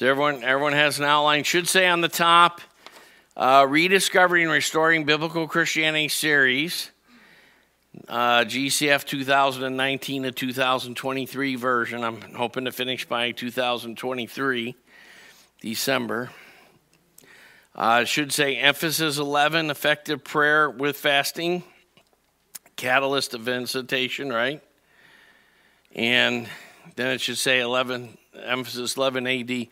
So everyone, everyone has an outline. Should say on the top, uh, rediscovering and restoring biblical Christianity series, uh, GCF 2019 to 2023 version. I'm hoping to finish by 2023 December. Uh, should say emphasis 11, effective prayer with fasting, catalyst of visitation, right? And then it should say 11, emphasis 11 AD.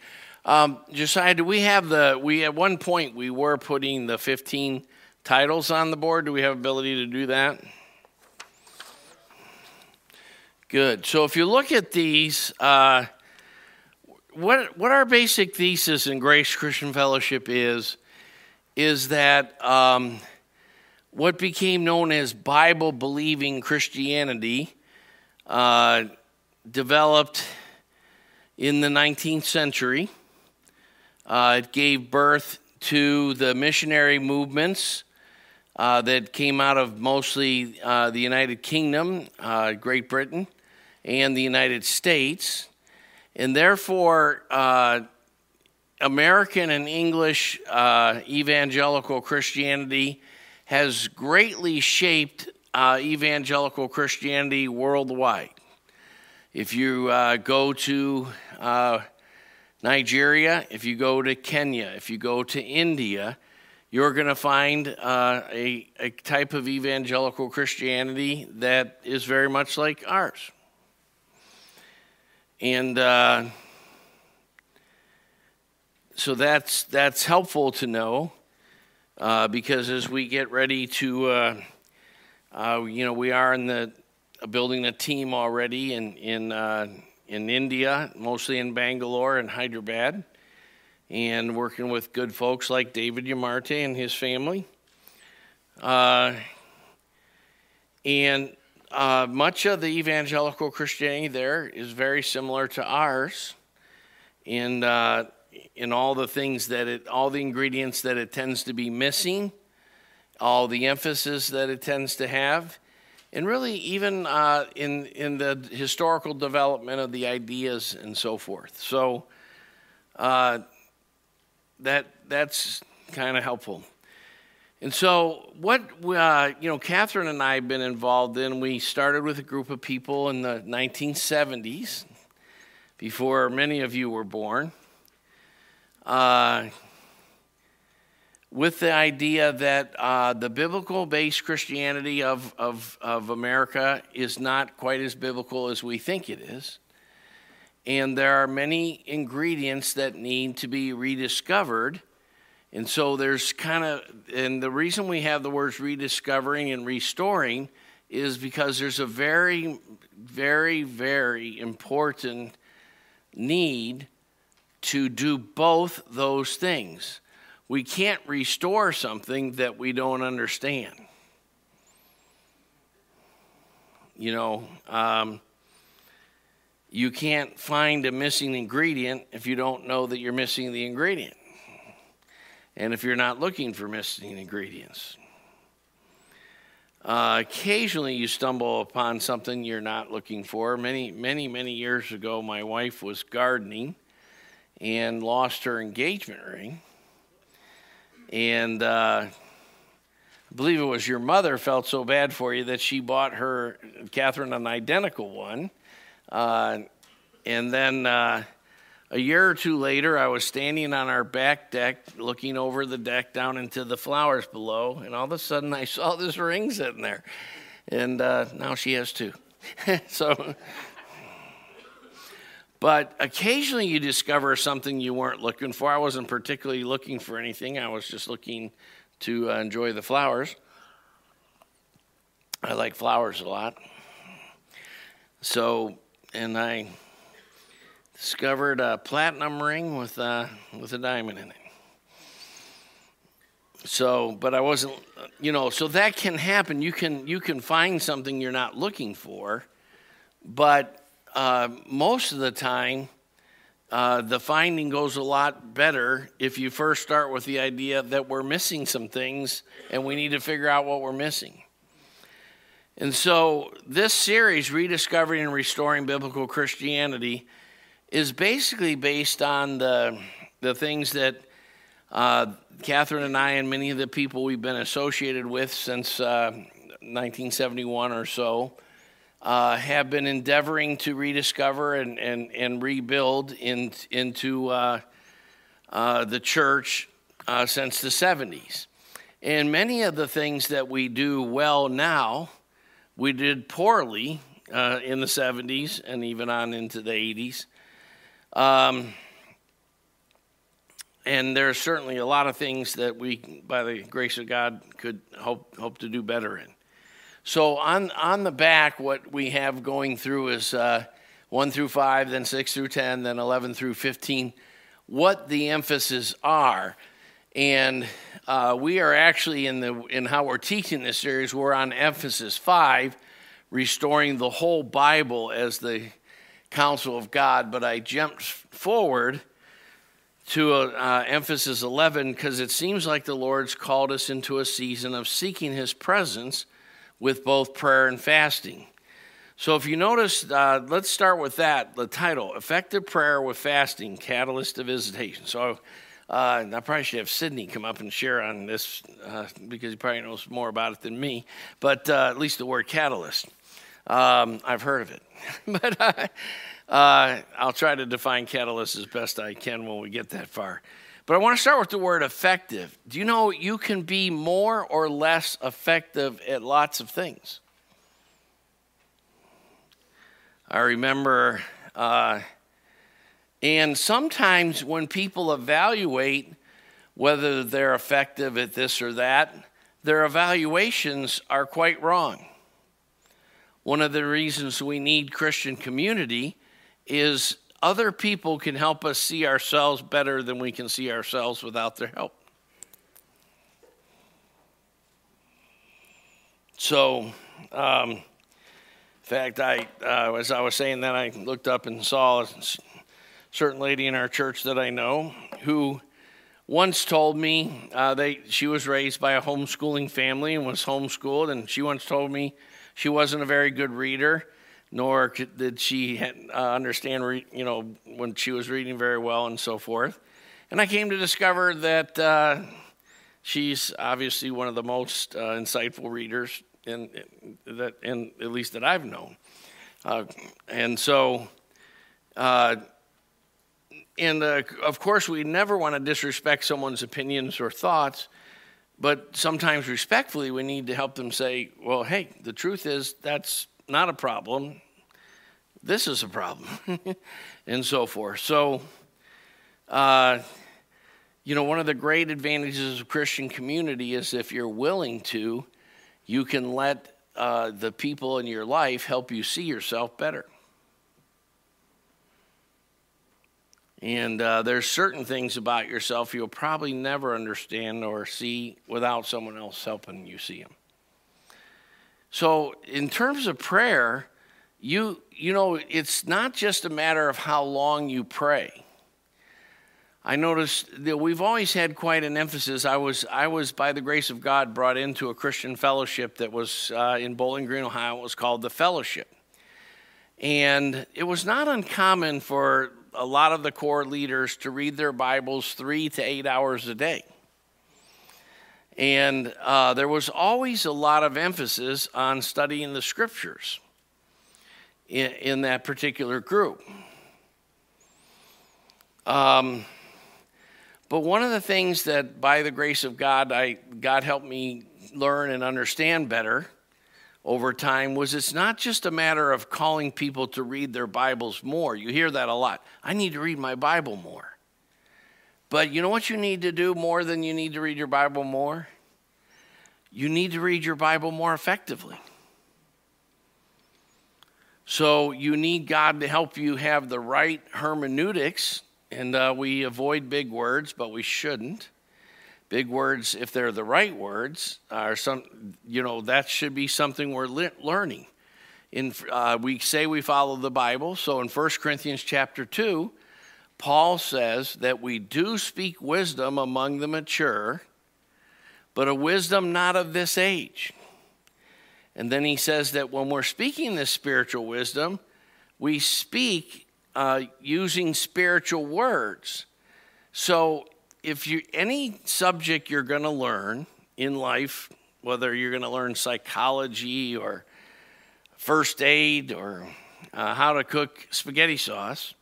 Um, Josiah, do we have the, we at one point we were putting the 15 titles on the board. Do we have ability to do that? Good. So if you look at these, uh, what, what our basic thesis in Grace Christian Fellowship is, is that um, what became known as Bible believing Christianity uh, developed in the 19th century. Uh, it gave birth to the missionary movements uh, that came out of mostly uh, the United Kingdom, uh, Great Britain, and the United States. And therefore, uh, American and English uh, evangelical Christianity has greatly shaped evangelical Christianity worldwide. If you uh, go to uh, Nigeria, if you go to Kenya, if you go to India, you're going to find uh, a, a type of evangelical Christianity that is very much like ours. And uh, so that's, that's helpful to know uh, because as we get ready to, uh, uh, you know, we are in the building a team already in in uh, in India, mostly in Bangalore and Hyderabad, and working with good folks like David Yamarte and his family. Uh, and uh, much of the evangelical Christianity there is very similar to ours, in uh, in all the things that it, all the ingredients that it tends to be missing, all the emphasis that it tends to have and really even uh, in in the historical development of the ideas and so forth. So uh, that that's kind of helpful. And so what uh, you know, Catherine and I have been involved in. We started with a group of people in the 1970s, before many of you were born. Uh, with the idea that uh, the biblical based Christianity of, of, of America is not quite as biblical as we think it is. And there are many ingredients that need to be rediscovered. And so there's kind of, and the reason we have the words rediscovering and restoring is because there's a very, very, very important need to do both those things we can't restore something that we don't understand. You know, um, you can't find a missing ingredient if you don't know that you're missing the ingredient. And if you're not looking for missing ingredients. Uh, occasionally, you stumble upon something you're not looking for. Many, many, many years ago, my wife was gardening and lost her engagement ring. And uh, I believe it was your mother felt so bad for you that she bought her, Catherine, an identical one. Uh, and then uh, a year or two later, I was standing on our back deck looking over the deck down into the flowers below. And all of a sudden, I saw this ring sitting there. And uh, now she has two. so but occasionally you discover something you weren't looking for. I wasn't particularly looking for anything, I was just looking to uh, enjoy the flowers. I like flowers a lot. So, and I discovered a platinum ring with, uh, with a diamond in it. So, but I wasn't, you know, so that can happen. You can you can find something you're not looking for, but uh, most of the time, uh, the finding goes a lot better if you first start with the idea that we're missing some things and we need to figure out what we're missing. And so, this series, Rediscovering and Restoring Biblical Christianity, is basically based on the, the things that uh, Catherine and I, and many of the people we've been associated with since uh, 1971 or so, uh, have been endeavoring to rediscover and, and, and rebuild in, into uh, uh, the church uh, since the 70s. And many of the things that we do well now, we did poorly uh, in the 70s and even on into the 80s. Um, and there's certainly a lot of things that we, by the grace of God, could hope, hope to do better in. So on, on the back, what we have going through is uh, 1 through 5, then 6 through 10, then 11 through 15, what the emphases are. And uh, we are actually in, the, in how we're teaching this series, we're on emphasis 5, restoring the whole Bible as the counsel of God. But I jumped forward to uh, emphasis 11 because it seems like the Lord's called us into a season of seeking his presence with both prayer and fasting. So, if you notice, uh, let's start with that the title Effective Prayer with Fasting Catalyst to Visitation. So, uh, I probably should have Sydney come up and share on this uh, because he probably knows more about it than me, but uh, at least the word catalyst. Um, I've heard of it. but uh, uh, I'll try to define catalyst as best I can when we get that far. But I want to start with the word effective. Do you know you can be more or less effective at lots of things? I remember, uh, and sometimes when people evaluate whether they're effective at this or that, their evaluations are quite wrong. One of the reasons we need Christian community is other people can help us see ourselves better than we can see ourselves without their help. So, um, in fact, I uh, as I was saying that, I looked up and saw a certain lady in our church that I know who once told me uh, they she was raised by a homeschooling family and was homeschooled, and she once told me she wasn't a very good reader nor did she uh, understand, you know, when she was reading very well and so forth. And I came to discover that uh, she's obviously one of the most uh, insightful readers in, in, that, in at least that I've known. Uh, and so, uh, and uh, of course, we never want to disrespect someone's opinions or thoughts. But sometimes, respectfully, we need to help them say, well, hey, the truth is that's not a problem. This is a problem, and so forth. So, uh, you know, one of the great advantages of Christian community is if you're willing to, you can let uh, the people in your life help you see yourself better. And uh, there's certain things about yourself you'll probably never understand or see without someone else helping you see them. So, in terms of prayer, you, you know, it's not just a matter of how long you pray. I noticed that we've always had quite an emphasis. I was, I was, by the grace of God, brought into a Christian fellowship that was uh, in Bowling Green, Ohio. It was called the Fellowship. And it was not uncommon for a lot of the core leaders to read their Bibles three to eight hours a day. And uh, there was always a lot of emphasis on studying the scriptures in, in that particular group. Um, but one of the things that, by the grace of God, I, God helped me learn and understand better over time was it's not just a matter of calling people to read their Bibles more. You hear that a lot. I need to read my Bible more. But you know what you need to do more than you need to read your Bible more? You need to read your Bible more effectively. So you need God to help you have the right hermeneutics, and uh, we avoid big words, but we shouldn't. Big words, if they're the right words, are some, you know, that should be something we're le- learning. In, uh, we say we follow the Bible, so in 1 Corinthians chapter 2, Paul says that we do speak wisdom among the mature, but a wisdom not of this age. And then he says that when we're speaking this spiritual wisdom, we speak uh, using spiritual words. So, if you any subject you're going to learn in life, whether you're going to learn psychology or first aid or uh, how to cook spaghetti sauce,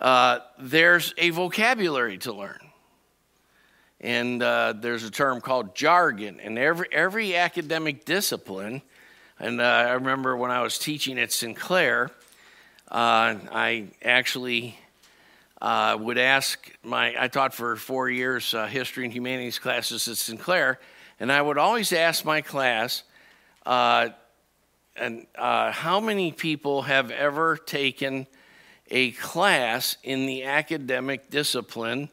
uh, there's a vocabulary to learn. And uh, there's a term called jargon. And every, every academic discipline, and uh, I remember when I was teaching at Sinclair, uh, I actually uh, would ask my, I taught for four years history and humanities classes at Sinclair, and I would always ask my class, and uh, how many people have ever taken a class in the academic discipline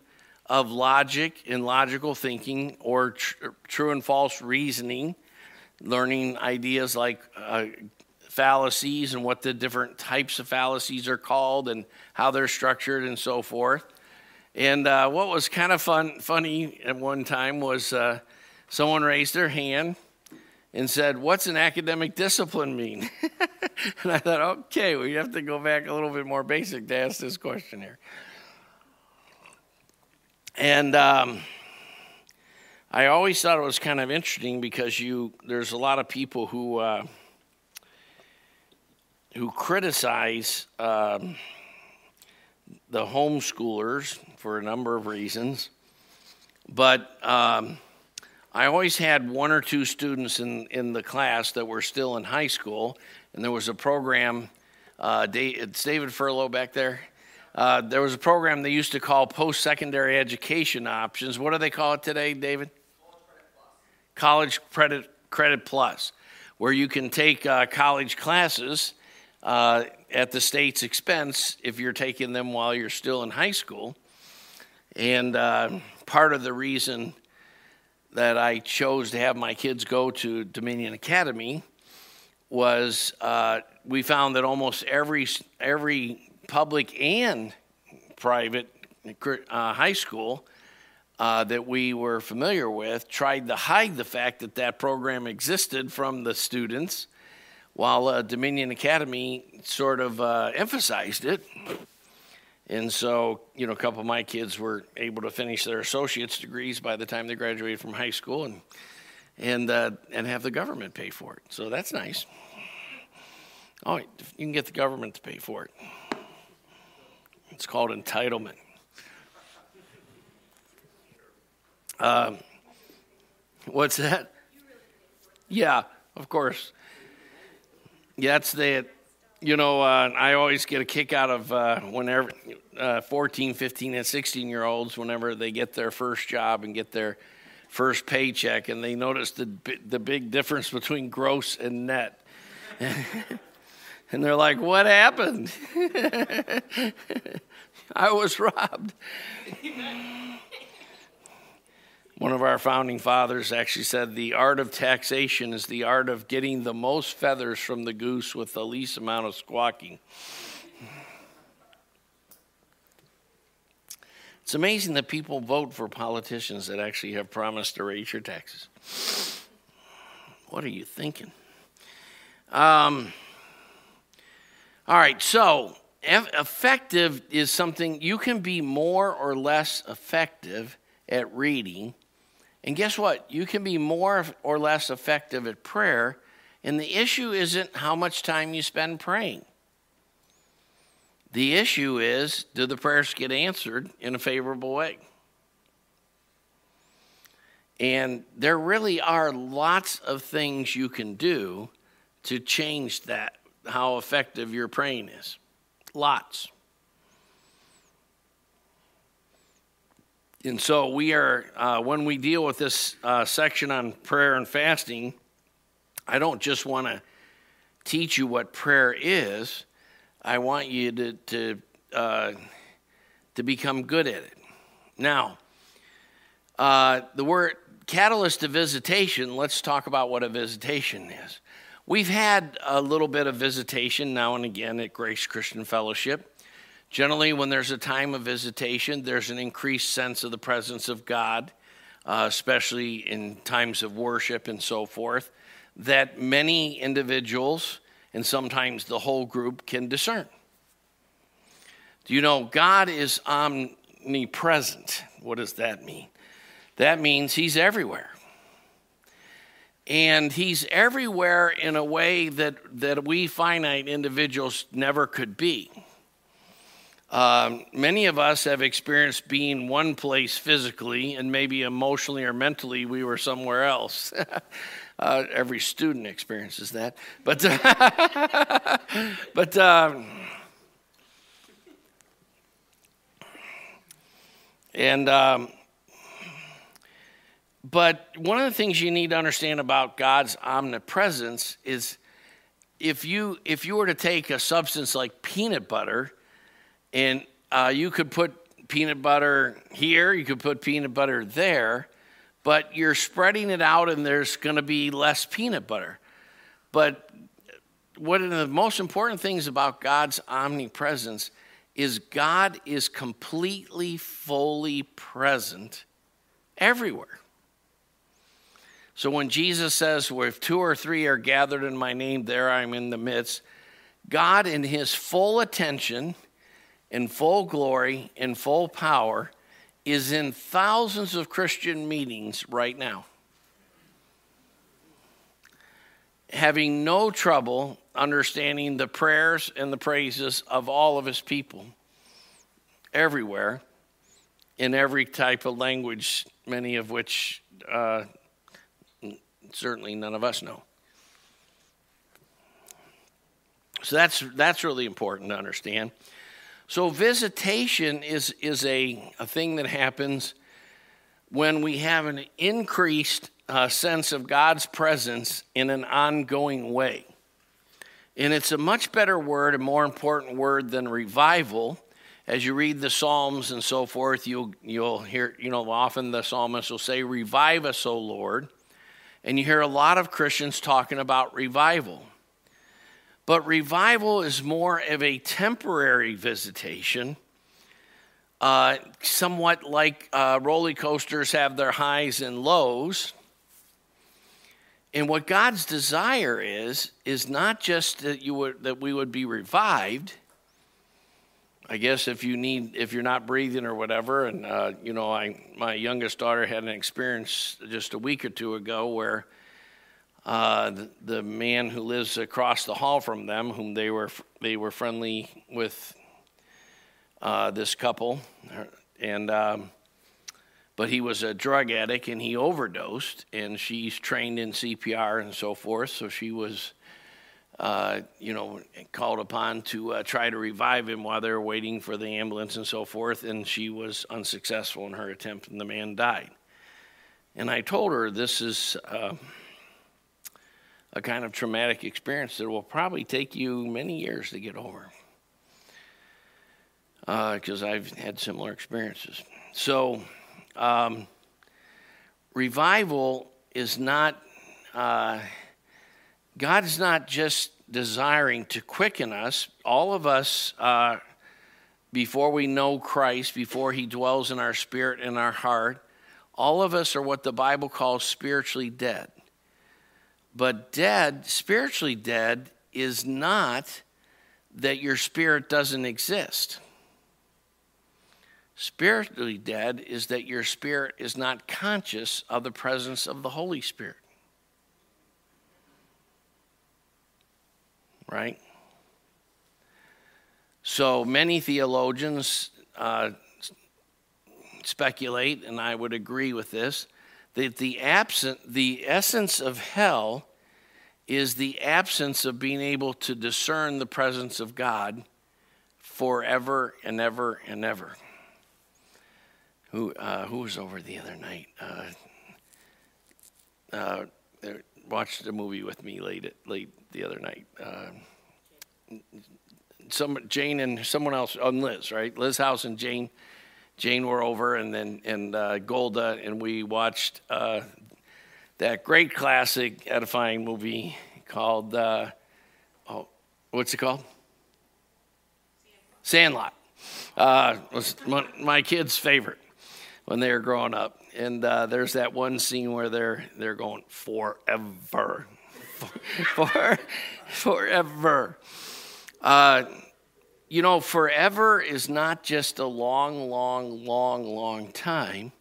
of logic and logical thinking or tr- true and false reasoning, learning ideas like uh, fallacies and what the different types of fallacies are called and how they're structured and so forth. And uh, what was kind of fun, funny at one time was uh, someone raised their hand and said, What's an academic discipline mean? and I thought, okay, we have to go back a little bit more basic to ask this question here. And um, I always thought it was kind of interesting because you there's a lot of people who uh, who criticize um, the homeschoolers for a number of reasons, but um, I always had one or two students in, in the class that were still in high school, and there was a program. Uh, it's David Furlow back there. Uh, there was a program they used to call post secondary education options. What do they call it today, David? College Credit, Credit Plus, where you can take uh, college classes uh, at the state's expense if you're taking them while you're still in high school. And uh, part of the reason that I chose to have my kids go to Dominion Academy was uh, we found that almost every every public and private uh, high school uh, that we were familiar with tried to hide the fact that that program existed from the students, while uh, Dominion Academy sort of uh, emphasized it. And so, you know, a couple of my kids were able to finish their associate's degrees by the time they graduated from high school and, and, uh, and have the government pay for it. So that's nice. Oh, you can get the government to pay for it. It's called entitlement. Um, what's that? Yeah, of course. Yeah, that's the you know, uh, I always get a kick out of uh, whenever uh, 14, 15, and 16 year olds, whenever they get their first job and get their first paycheck, and they notice the, the big difference between gross and net. and they're like, What happened? I was robbed. One of our founding fathers actually said the art of taxation is the art of getting the most feathers from the goose with the least amount of squawking. It's amazing that people vote for politicians that actually have promised to raise your taxes. What are you thinking? Um, all right, so effective is something you can be more or less effective at reading and guess what? You can be more or less effective at prayer, and the issue isn't how much time you spend praying. The issue is do the prayers get answered in a favorable way? And there really are lots of things you can do to change that, how effective your praying is. Lots. And so we are, uh, when we deal with this uh, section on prayer and fasting, I don't just want to teach you what prayer is. I want you to to uh, to become good at it. Now, uh, the word catalyst to visitation. Let's talk about what a visitation is. We've had a little bit of visitation now and again at Grace Christian Fellowship. Generally, when there's a time of visitation, there's an increased sense of the presence of God, uh, especially in times of worship and so forth, that many individuals and sometimes the whole group can discern. Do you know God is omnipresent? What does that mean? That means He's everywhere. And He's everywhere in a way that, that we finite individuals never could be. Um, many of us have experienced being one place physically, and maybe emotionally or mentally, we were somewhere else. uh, every student experiences that. But, but um, and, um, but one of the things you need to understand about God's omnipresence is if you, if you were to take a substance like peanut butter, and uh, you could put peanut butter here, you could put peanut butter there, but you're spreading it out and there's going to be less peanut butter. But one of the most important things about God's omnipresence is God is completely, fully present everywhere. So when Jesus says, well, if two or three are gathered in my name, there I'm in the midst, God, in his full attention, in full glory, in full power, is in thousands of Christian meetings right now. Having no trouble understanding the prayers and the praises of all of his people everywhere in every type of language, many of which uh, certainly none of us know. So that's, that's really important to understand. So, visitation is, is a, a thing that happens when we have an increased uh, sense of God's presence in an ongoing way. And it's a much better word, a more important word than revival. As you read the Psalms and so forth, you'll, you'll hear, you know, often the psalmist will say, Revive us, O Lord. And you hear a lot of Christians talking about revival. But revival is more of a temporary visitation, uh, somewhat like uh, roller coasters have their highs and lows. And what God's desire is, is not just that, you would, that we would be revived. I guess if you need, if you're not breathing or whatever, and uh, you know, I, my youngest daughter had an experience just a week or two ago where uh, the, the, man who lives across the hall from them, whom they were they were friendly with uh, this couple, and um, but he was a drug addict and he overdosed, and she's trained in CPR and so forth, so she was. Uh, you know, called upon to uh, try to revive him while they were waiting for the ambulance and so forth, and she was unsuccessful in her attempt, and the man died. And I told her this is uh, a kind of traumatic experience that will probably take you many years to get over. Because uh, I've had similar experiences. So, um, revival is not, uh, God is not just desiring to quicken us. All of us, uh, before we know Christ, before He dwells in our spirit and our heart, all of us are what the Bible calls spiritually dead. But dead, spiritually dead, is not that your spirit doesn't exist. Spiritually dead is that your spirit is not conscious of the presence of the Holy Spirit. Right? So many theologians uh, speculate, and I would agree with this, that the absent the essence of hell is the absence of being able to discern the presence of God forever and ever and ever. Who uh, who was over the other night? Uh, uh, watched a movie with me late at, late the other night. Uh, some Jane and someone else on Liz, right? Liz House and Jane Jane were over, and then and uh, Golda, and we watched uh, that great classic, edifying movie called uh, oh, what's it called? Sandlot. Uh, was my, my kids' favorite when they were growing up, and uh, there's that one scene where they're they're going forever, for, forever. Uh, you know, forever is not just a long, long, long, long time.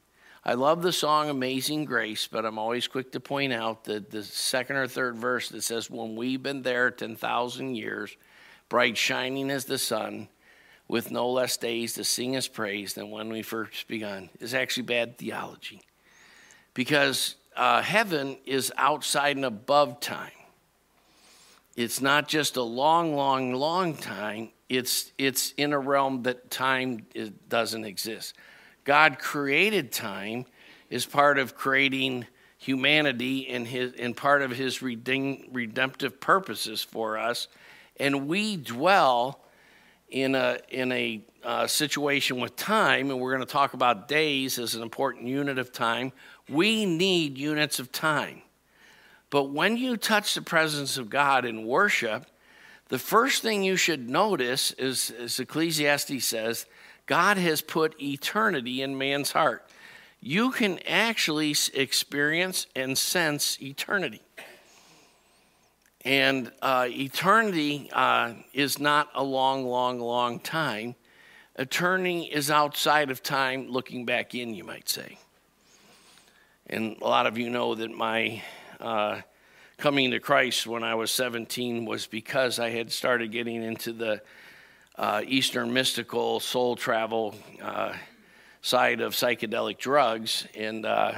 I love the song Amazing Grace, but I'm always quick to point out that the second or third verse that says, When we've been there 10,000 years, bright shining as the sun, with no less days to sing his praise than when we first begun, is actually bad theology. Because uh, heaven is outside and above time. It's not just a long, long, long time. It's, it's in a realm that time doesn't exist. God created time as part of creating humanity and, his, and part of his redeem, redemptive purposes for us. And we dwell in a, in a uh, situation with time, and we're going to talk about days as an important unit of time. We need units of time. But when you touch the presence of God in worship, the first thing you should notice is, as Ecclesiastes says, God has put eternity in man's heart. You can actually experience and sense eternity. And uh, eternity uh, is not a long, long, long time. Eternity is outside of time, looking back in, you might say. And a lot of you know that my uh, coming to Christ when I was 17 was because I had started getting into the uh, Eastern mystical soul travel uh, side of psychedelic drugs, and uh,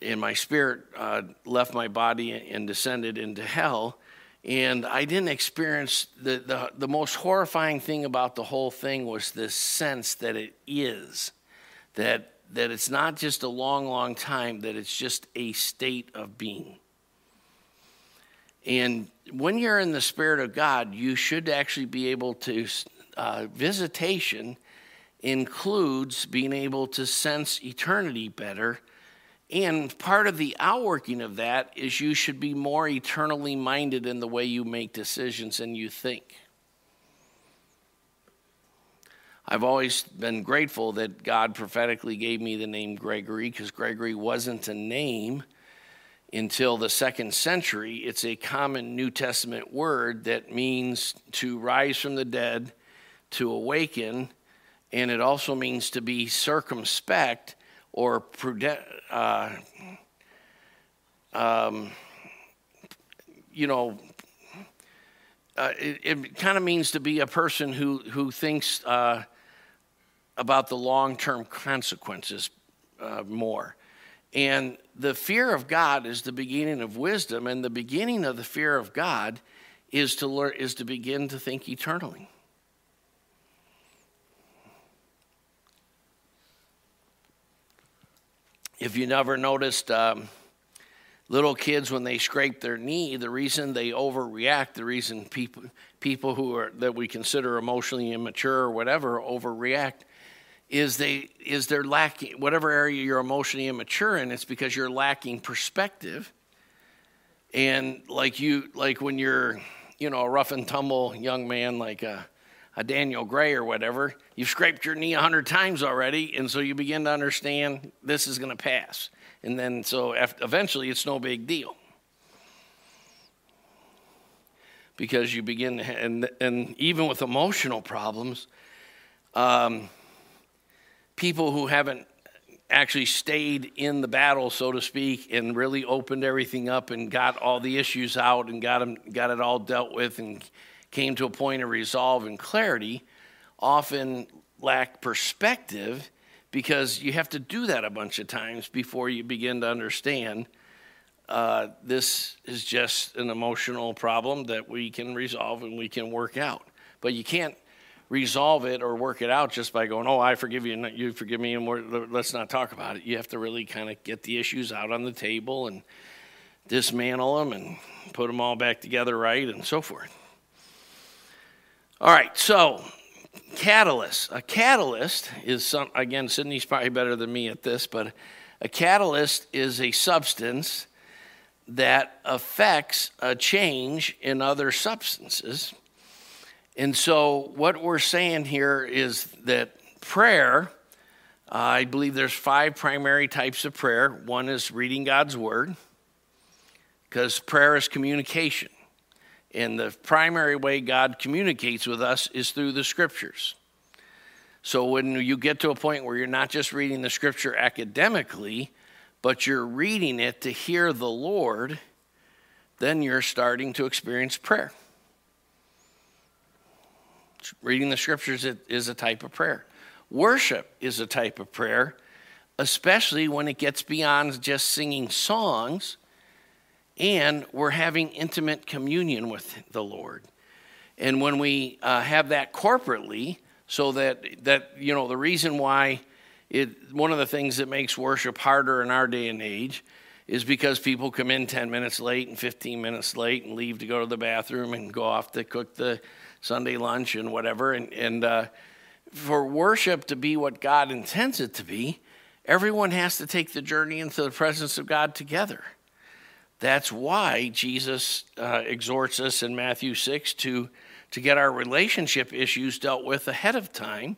and my spirit uh, left my body and descended into hell. And I didn't experience the, the, the most horrifying thing about the whole thing was this sense that it is, that, that it's not just a long, long time, that it's just a state of being. And when you're in the Spirit of God, you should actually be able to, uh, visitation includes being able to sense eternity better. And part of the outworking of that is you should be more eternally minded in the way you make decisions and you think. I've always been grateful that God prophetically gave me the name Gregory because Gregory wasn't a name until the second century. It's a common New Testament word that means to rise from the dead, to awaken, and it also means to be circumspect or prudent. Uh, um, you know, uh, it, it kind of means to be a person who, who thinks uh, about the long term consequences uh, more. And the fear of God is the beginning of wisdom, and the beginning of the fear of God is to learn is to begin to think eternally. If you never noticed, um, little kids when they scrape their knee, the reason they overreact, the reason people people who are that we consider emotionally immature or whatever overreact is they is they're lacking whatever area you're emotionally immature in it's because you're lacking perspective. And like you like when you're you know a rough and tumble young man like a, a daniel gray or whatever you've scraped your knee a hundred times already and so you begin to understand this is going to pass. And then so eventually it's no big deal. Because you begin and and even with emotional problems um, people who haven't actually stayed in the battle, so to speak, and really opened everything up and got all the issues out and got them got it all dealt with and came to a point of resolve and clarity, often lack perspective because you have to do that a bunch of times before you begin to understand uh, this is just an emotional problem that we can resolve and we can work out. But you can't resolve it or work it out just by going, "Oh, I forgive you, and you forgive me, and let's not talk about it." You have to really kind of get the issues out on the table and dismantle them and put them all back together right, and so forth. All right, so catalyst. A catalyst is some. Again, Sydney's probably better than me at this, but a catalyst is a substance that affects a change in other substances and so, what we're saying here is that prayer, uh, I believe there's five primary types of prayer. One is reading God's word, because prayer is communication. And the primary way God communicates with us is through the scriptures. So when you get to a point where you're not just reading the scripture academically, but you're reading it to hear the Lord, then you're starting to experience prayer. Reading the scriptures is a type of prayer. Worship is a type of prayer, especially when it gets beyond just singing songs and we're having intimate communion with the Lord. And when we uh, have that corporately, so that that you know the reason why it one of the things that makes worship harder in our day and age is because people come in 10 minutes late and 15 minutes late and leave to go to the bathroom and go off to cook the Sunday lunch and whatever. And, and uh, for worship to be what God intends it to be, everyone has to take the journey into the presence of God together. That's why Jesus uh, exhorts us in Matthew 6 to, to get our relationship issues dealt with ahead of time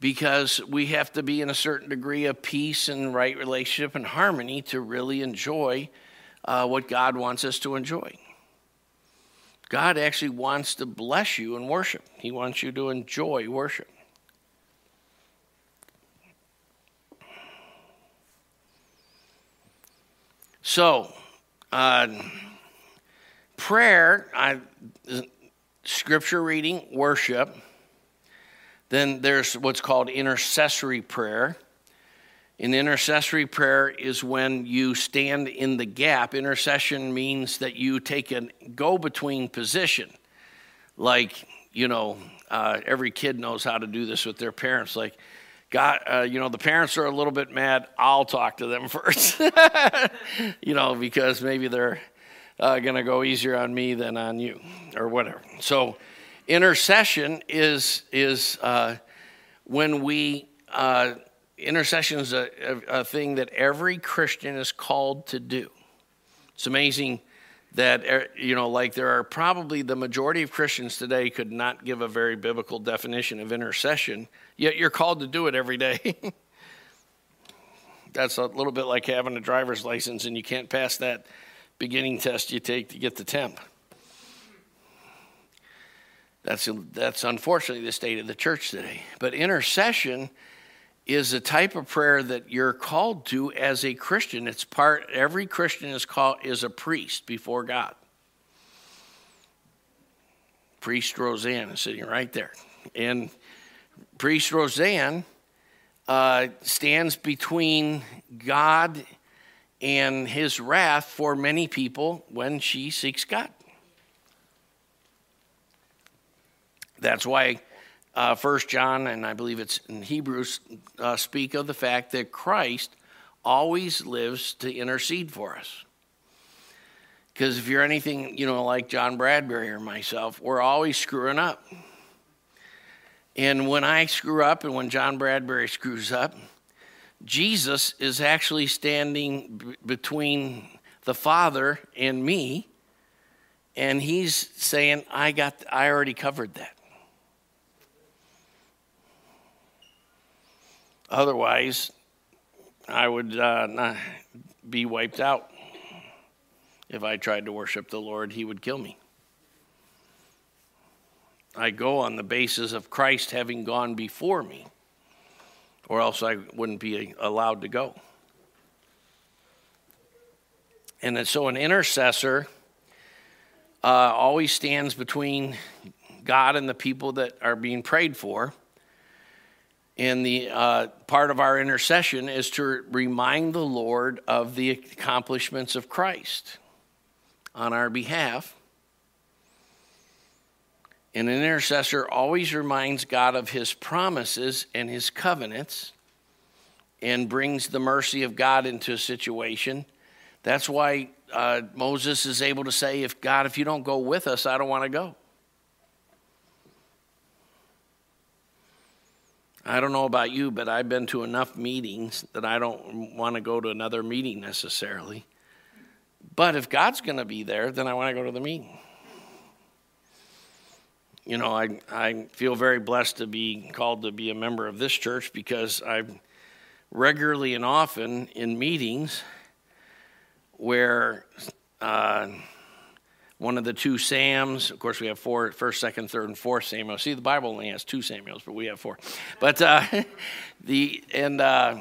because we have to be in a certain degree of peace and right relationship and harmony to really enjoy uh, what God wants us to enjoy. God actually wants to bless you in worship, He wants you to enjoy worship. So, uh, prayer, I, scripture reading, worship. Then there's what's called intercessory prayer. In intercessory prayer is when you stand in the gap. Intercession means that you take a go between position. Like, you know, uh, every kid knows how to do this with their parents. Like, God, uh, you know, the parents are a little bit mad. I'll talk to them first, you know, because maybe they're uh, going to go easier on me than on you, or whatever. So, intercession is is uh, when we uh, intercession is a, a, a thing that every Christian is called to do. It's amazing that er, you know like there are probably the majority of christians today could not give a very biblical definition of intercession yet you're called to do it every day. That's a little bit like having a driver's license and you can't pass that beginning test you take to get the temp. That's, that's unfortunately the state of the church today. But intercession is a type of prayer that you're called to as a Christian. It's part every Christian is called is a priest before God. Priest Roseanne is sitting right there. And Priest Roseanne uh, stands between God and his wrath for many people when she seeks God. That's why uh, First John and I believe it's in Hebrews uh, speak of the fact that Christ always lives to intercede for us. Because if you're anything, you know, like John Bradbury or myself, we're always screwing up. And when I screw up and when John Bradbury screws up, Jesus is actually standing b- between the Father and me, and he's saying, I got I already covered that. Otherwise, I would uh, be wiped out. If I tried to worship the Lord, He would kill me. I go on the basis of Christ having gone before me, or else I wouldn't be allowed to go. And so, an intercessor uh, always stands between God and the people that are being prayed for. And the uh, part of our intercession is to remind the Lord of the accomplishments of Christ on our behalf. And an intercessor always reminds God of his promises and his covenants and brings the mercy of God into a situation. That's why uh, Moses is able to say, If God, if you don't go with us, I don't want to go. I don't know about you, but I've been to enough meetings that I don't want to go to another meeting necessarily. But if God's going to be there, then I want to go to the meeting. You know, I, I feel very blessed to be called to be a member of this church because I'm regularly and often in meetings where uh, one of the two Sams. Of course, we have four, first, second, third, and fourth Samuel. See, the Bible only has two Samuels, but we have four. But uh, the and uh,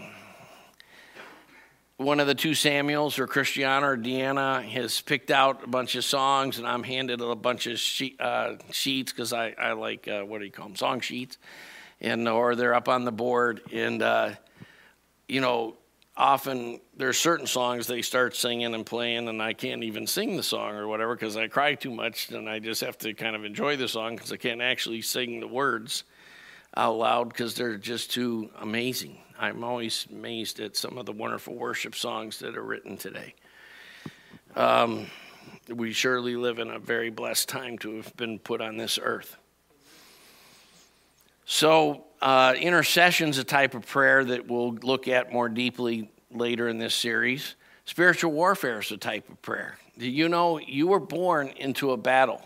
one of the two Samuels, or Christiana or Deanna, has picked out a bunch of songs, and I'm handed a bunch of sheet, uh, sheets because I, I like uh, what do you call them, song sheets, and or they're up on the board, and uh, you know often there's certain songs they start singing and playing and i can't even sing the song or whatever because i cry too much and i just have to kind of enjoy the song because i can't actually sing the words out loud because they're just too amazing. I'm always amazed at some of the wonderful worship songs that are written today. Um, we surely live in a very blessed time to have been put on this earth so uh, intercession is a type of prayer that we'll look at more deeply later in this series. Spiritual warfare is a type of prayer. You know you were born into a battle,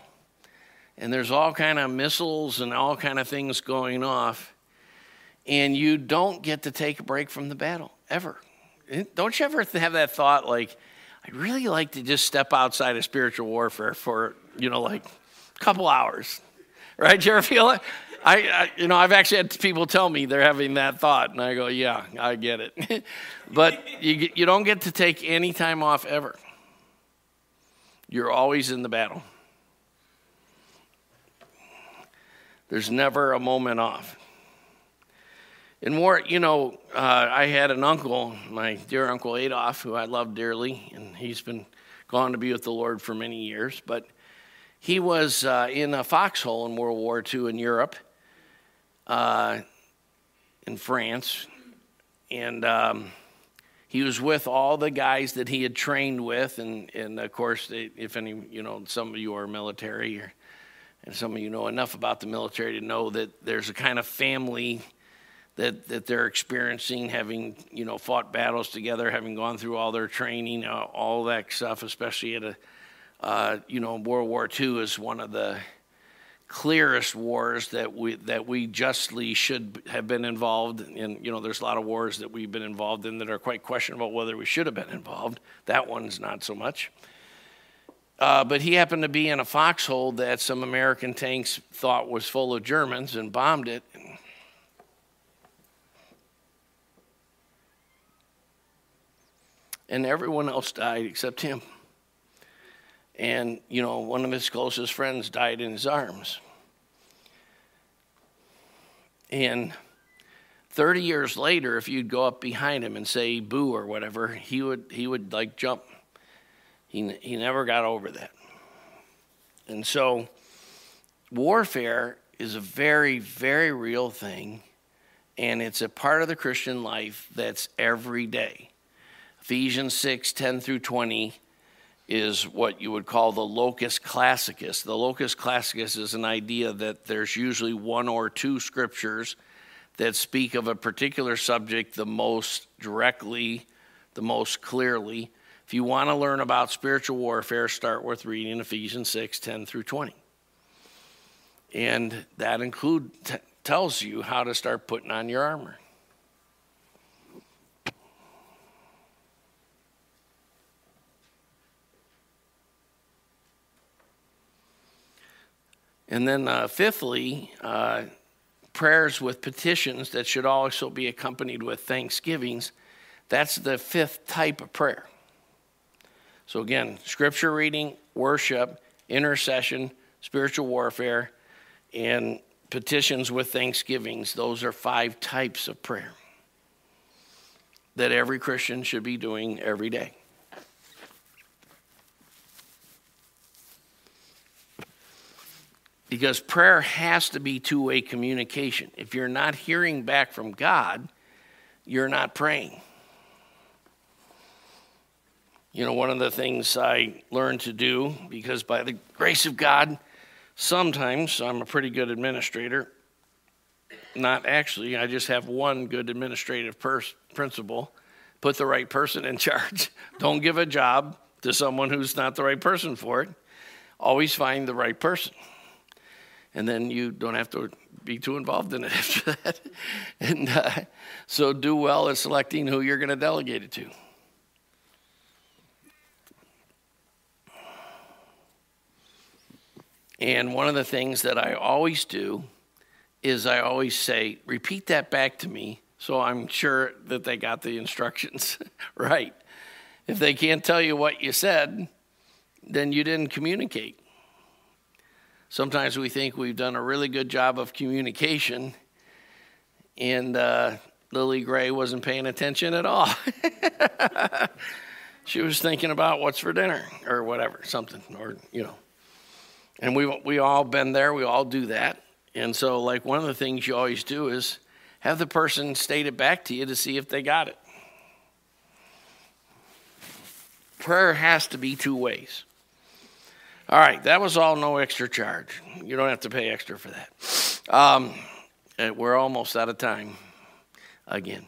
and there's all kind of missiles and all kind of things going off, and you don't get to take a break from the battle ever. Don't you ever have that thought like, I'd really like to just step outside of spiritual warfare for you know like a couple hours, right? Do you ever feel it? I, I, you know, I've actually had people tell me they're having that thought, and I go, yeah, I get it. but you, you don't get to take any time off ever. You're always in the battle. There's never a moment off. And more, you know, uh, I had an uncle, my dear Uncle Adolf, who I love dearly, and he's been gone to be with the Lord for many years. But he was uh, in a foxhole in World War II in Europe uh, in France, and um, he was with all the guys that he had trained with, and and of course, if any, you know, some of you are military, or, and some of you know enough about the military to know that there's a kind of family that that they're experiencing, having you know fought battles together, having gone through all their training, uh, all that stuff, especially at a uh, you know World War II is one of the clearest wars that we that we justly should have been involved in. You know, there's a lot of wars that we've been involved in that are quite questionable whether we should have been involved. That one's not so much. Uh, but he happened to be in a foxhole that some American tanks thought was full of Germans and bombed it. And everyone else died except him. And, you know, one of his closest friends died in his arms. And 30 years later, if you'd go up behind him and say boo or whatever, he would, he would like jump. He, he never got over that. And so, warfare is a very, very real thing, and it's a part of the Christian life that's every day. Ephesians 6 10 through 20 is what you would call the locus classicus. The locus classicus is an idea that there's usually one or two scriptures that speak of a particular subject the most directly, the most clearly. If you want to learn about spiritual warfare, start with reading Ephesians 6 10 through 20. And that include t- tells you how to start putting on your armor. And then, uh, fifthly, uh, prayers with petitions that should also be accompanied with thanksgivings. That's the fifth type of prayer. So, again, scripture reading, worship, intercession, spiritual warfare, and petitions with thanksgivings. Those are five types of prayer that every Christian should be doing every day. Because prayer has to be two way communication. If you're not hearing back from God, you're not praying. You know, one of the things I learned to do, because by the grace of God, sometimes I'm a pretty good administrator. Not actually, I just have one good administrative pers- principle put the right person in charge. Don't give a job to someone who's not the right person for it. Always find the right person and then you don't have to be too involved in it after that. And uh, so do well at selecting who you're going to delegate it to. And one of the things that I always do is I always say, repeat that back to me so I'm sure that they got the instructions right. If they can't tell you what you said, then you didn't communicate. Sometimes we think we've done a really good job of communication, and uh, Lily Gray wasn't paying attention at all. she was thinking about what's for dinner or whatever, something, or, you know. And we, we all been there, we all do that. And so, like, one of the things you always do is have the person state it back to you to see if they got it. Prayer has to be two ways. All right, that was all no extra charge. You don't have to pay extra for that. Um, we're almost out of time again.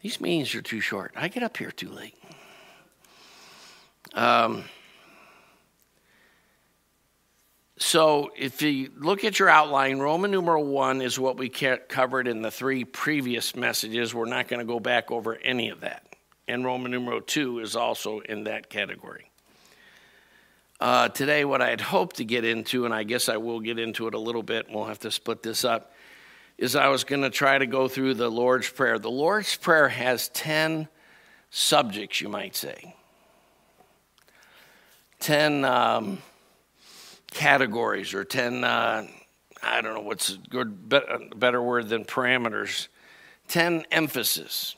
These meetings are too short. I get up here too late. Um, so if you look at your outline, Roman numeral one is what we covered in the three previous messages. We're not going to go back over any of that. And Roman numeral two is also in that category. Uh, today, what I had hoped to get into, and I guess I will get into it a little bit, we'll have to split this up, is I was going to try to go through the Lord's Prayer. The Lord's Prayer has 10 subjects, you might say, 10 um, categories or 10, uh, I don't know what's a good, better word than parameters, 10 emphasis.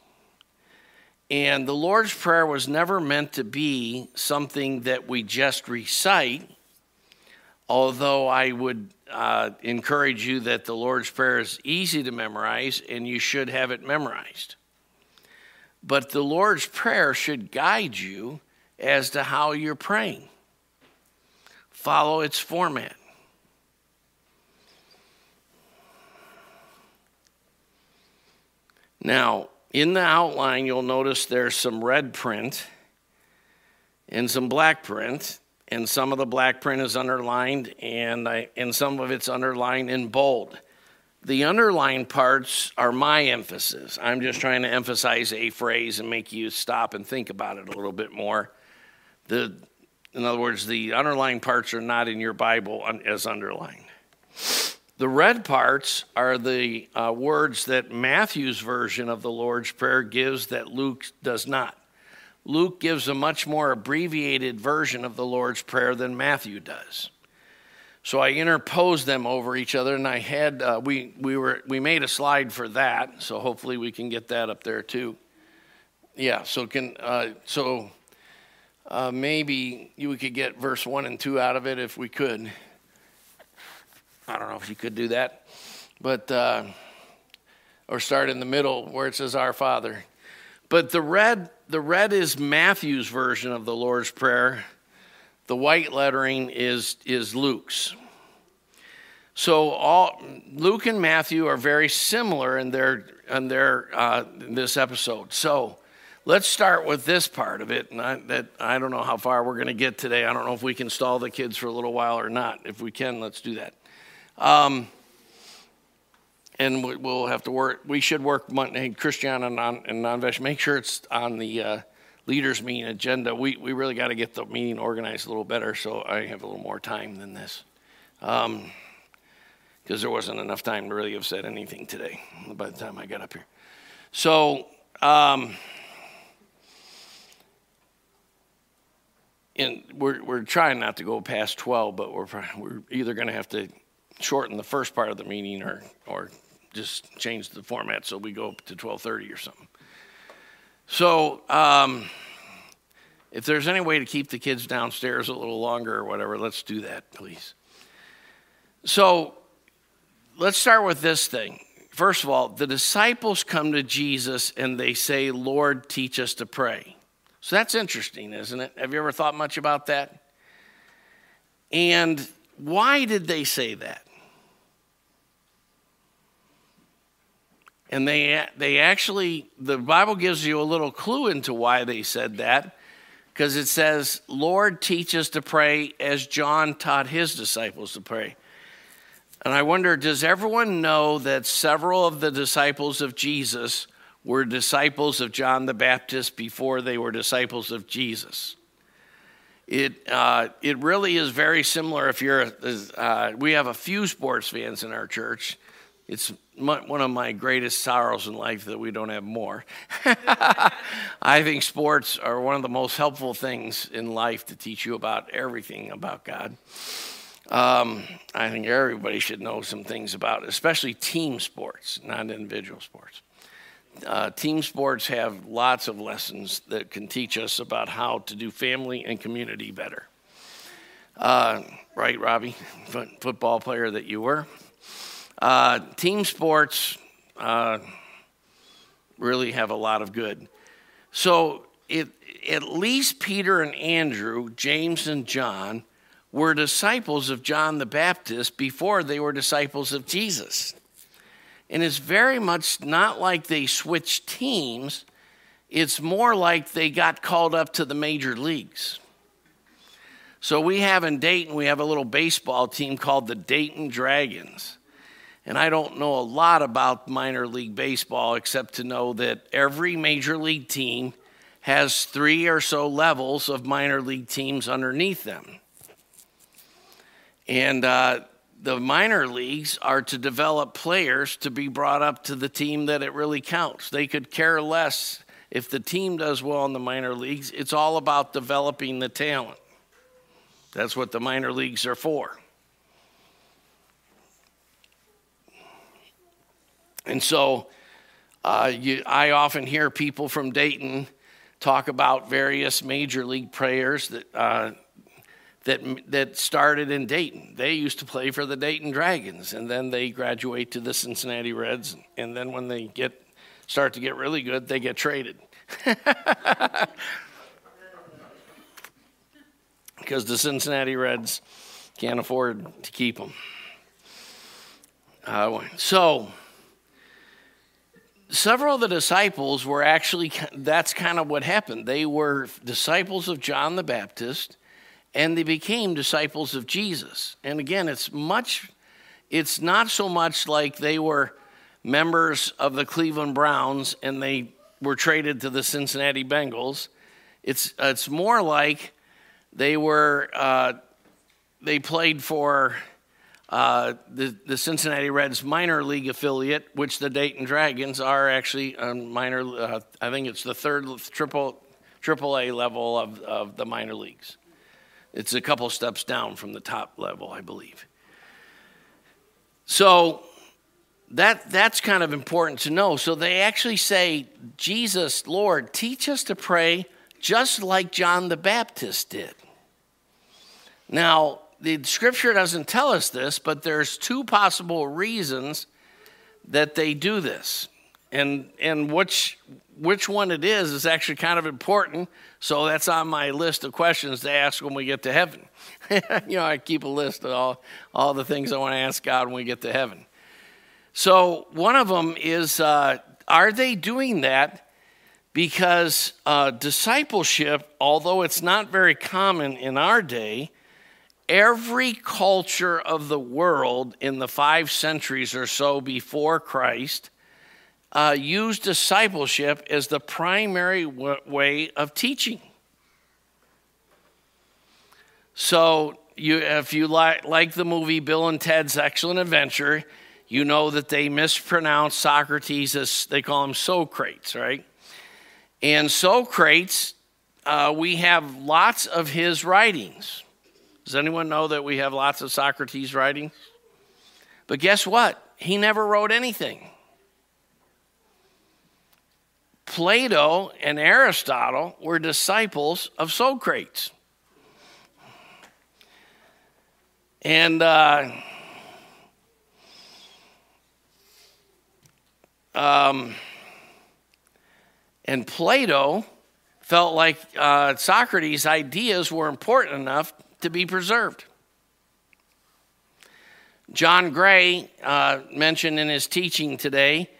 And the Lord's Prayer was never meant to be something that we just recite, although I would uh, encourage you that the Lord's Prayer is easy to memorize and you should have it memorized. But the Lord's Prayer should guide you as to how you're praying. Follow its format. Now, in the outline, you'll notice there's some red print and some black print, and some of the black print is underlined, and, I, and some of it's underlined in bold. The underlined parts are my emphasis. I'm just trying to emphasize a phrase and make you stop and think about it a little bit more. The, in other words, the underlined parts are not in your Bible as underlined. The red parts are the uh, words that Matthew's version of the Lord's Prayer gives that Luke does not. Luke gives a much more abbreviated version of the Lord's Prayer than Matthew does. So I interposed them over each other, and I had uh, we we were we made a slide for that. So hopefully we can get that up there too. Yeah. So can uh, so uh, maybe you could get verse one and two out of it if we could. I don't know if you could do that, but uh, or start in the middle where it says Our Father. But the red, the red is Matthew's version of the Lord's Prayer. The white lettering is is Luke's. So all Luke and Matthew are very similar in their in their uh, in this episode. So let's start with this part of it. And I, that I don't know how far we're going to get today. I don't know if we can stall the kids for a little while or not. If we can, let's do that. Um, and we'll have to work. We should work Monday, Christian and non and. Make sure it's on the uh, leaders meeting agenda. We we really got to get the meeting organized a little better, so I have a little more time than this, because um, there wasn't enough time to really have said anything today by the time I got up here. So. Um, and we're, we're trying not to go past 12, but we're, we're either going to have to shorten the first part of the meeting or, or just change the format so we go up to 1230 or something. So um, if there's any way to keep the kids downstairs a little longer or whatever, let's do that, please. So let's start with this thing. First of all, the disciples come to Jesus and they say, Lord, teach us to pray. So that's interesting, isn't it? Have you ever thought much about that? And why did they say that? And they, they actually, the Bible gives you a little clue into why they said that, because it says, Lord, teach us to pray as John taught his disciples to pray. And I wonder, does everyone know that several of the disciples of Jesus were disciples of John the Baptist before they were disciples of Jesus? It, uh, it really is very similar if you're, uh, we have a few sports fans in our church. It's one of my greatest sorrows in life that we don't have more. I think sports are one of the most helpful things in life to teach you about everything about God. Um, I think everybody should know some things about especially team sports, not individual sports. Uh, team sports have lots of lessons that can teach us about how to do family and community better. Uh, right, Robbie? F- football player that you were. Uh, team sports uh, really have a lot of good. So, it, at least Peter and Andrew, James and John, were disciples of John the Baptist before they were disciples of Jesus. And it's very much not like they switched teams, it's more like they got called up to the major leagues. So we have in Dayton, we have a little baseball team called the Dayton Dragons. And I don't know a lot about minor league baseball except to know that every major league team has three or so levels of minor league teams underneath them. And uh, the minor leagues are to develop players to be brought up to the team that it really counts. They could care less if the team does well in the minor leagues. It's all about developing the talent. That's what the minor leagues are for. And so uh, you, I often hear people from Dayton talk about various major league players that, uh, that, that started in Dayton. They used to play for the Dayton Dragons, and then they graduate to the Cincinnati Reds. And then when they get, start to get really good, they get traded. because the Cincinnati Reds can't afford to keep them. Uh, so, several of the disciples were actually, that's kind of what happened. They were disciples of John the Baptist and they became disciples of Jesus. And again, it's much, it's not so much like they were members of the Cleveland Browns and they were traded to the Cincinnati Bengals. It's, it's more like they were, uh, they played for uh, the, the Cincinnati Reds minor league affiliate, which the Dayton Dragons are actually a minor, uh, I think it's the third triple, triple A level of, of the minor leagues. It's a couple steps down from the top level, I believe. So that, that's kind of important to know. So they actually say, Jesus, Lord, teach us to pray just like John the Baptist did. Now, the scripture doesn't tell us this, but there's two possible reasons that they do this. And, and which, which one it is is actually kind of important. So that's on my list of questions to ask when we get to heaven. you know, I keep a list of all, all the things I want to ask God when we get to heaven. So one of them is uh, are they doing that because uh, discipleship, although it's not very common in our day, every culture of the world in the five centuries or so before Christ uh, used discipleship as the primary w- way of teaching. So, you, if you like, like the movie Bill and Ted's Excellent Adventure, you know that they mispronounce Socrates as they call him Socrates, right? And Socrates, uh, we have lots of his writings. Does anyone know that we have lots of Socrates writings? But guess what? He never wrote anything. Plato and Aristotle were disciples of Socrates. And uh, um, and Plato felt like uh, Socrates' ideas were important enough to be preserved. John Gray uh, mentioned in his teaching today,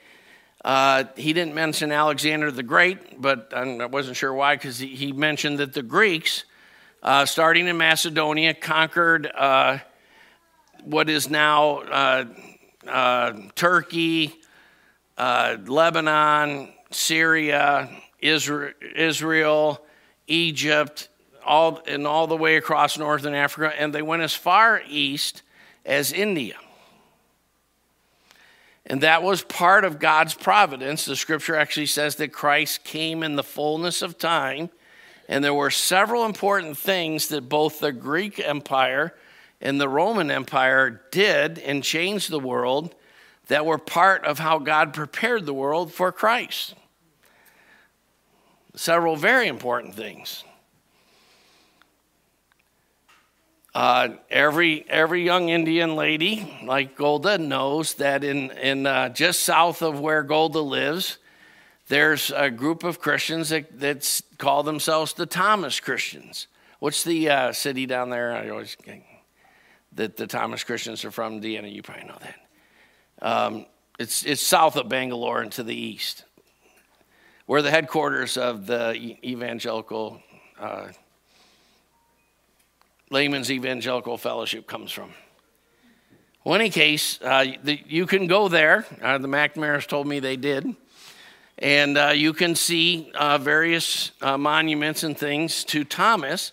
uh, he didn't mention Alexander the Great, but I wasn't sure why, because he, he, mentioned that the Greeks, uh, starting in Macedonia, conquered uh, what is now uh, uh, Turkey, Lebanon, Syria, Israel, Israel Egypt, all, and all the way across northern Africa, and they went as far east as India. And that was part of God's providence. The scripture actually says that Christ came in the fullness of time, and there were several important things that both the Greek Empire and the Roman Empire did and changed the world that were part of how God prepared the world for Christ. Several very important things. Uh, every every young Indian lady like Golda knows that in in uh, just south of where Golda lives, there's a group of Christians that that's call themselves the Thomas Christians. What's the uh, city down there? I always that the Thomas Christians are from. Deanna, you probably know that. Um, it's it's south of Bangalore and to the east. We're the headquarters of the evangelical uh, Layman's Evangelical Fellowship comes from. Well, in any case, uh, the, you can go there. Uh, the McNamara's told me they did. And uh, you can see uh, various uh, monuments and things to Thomas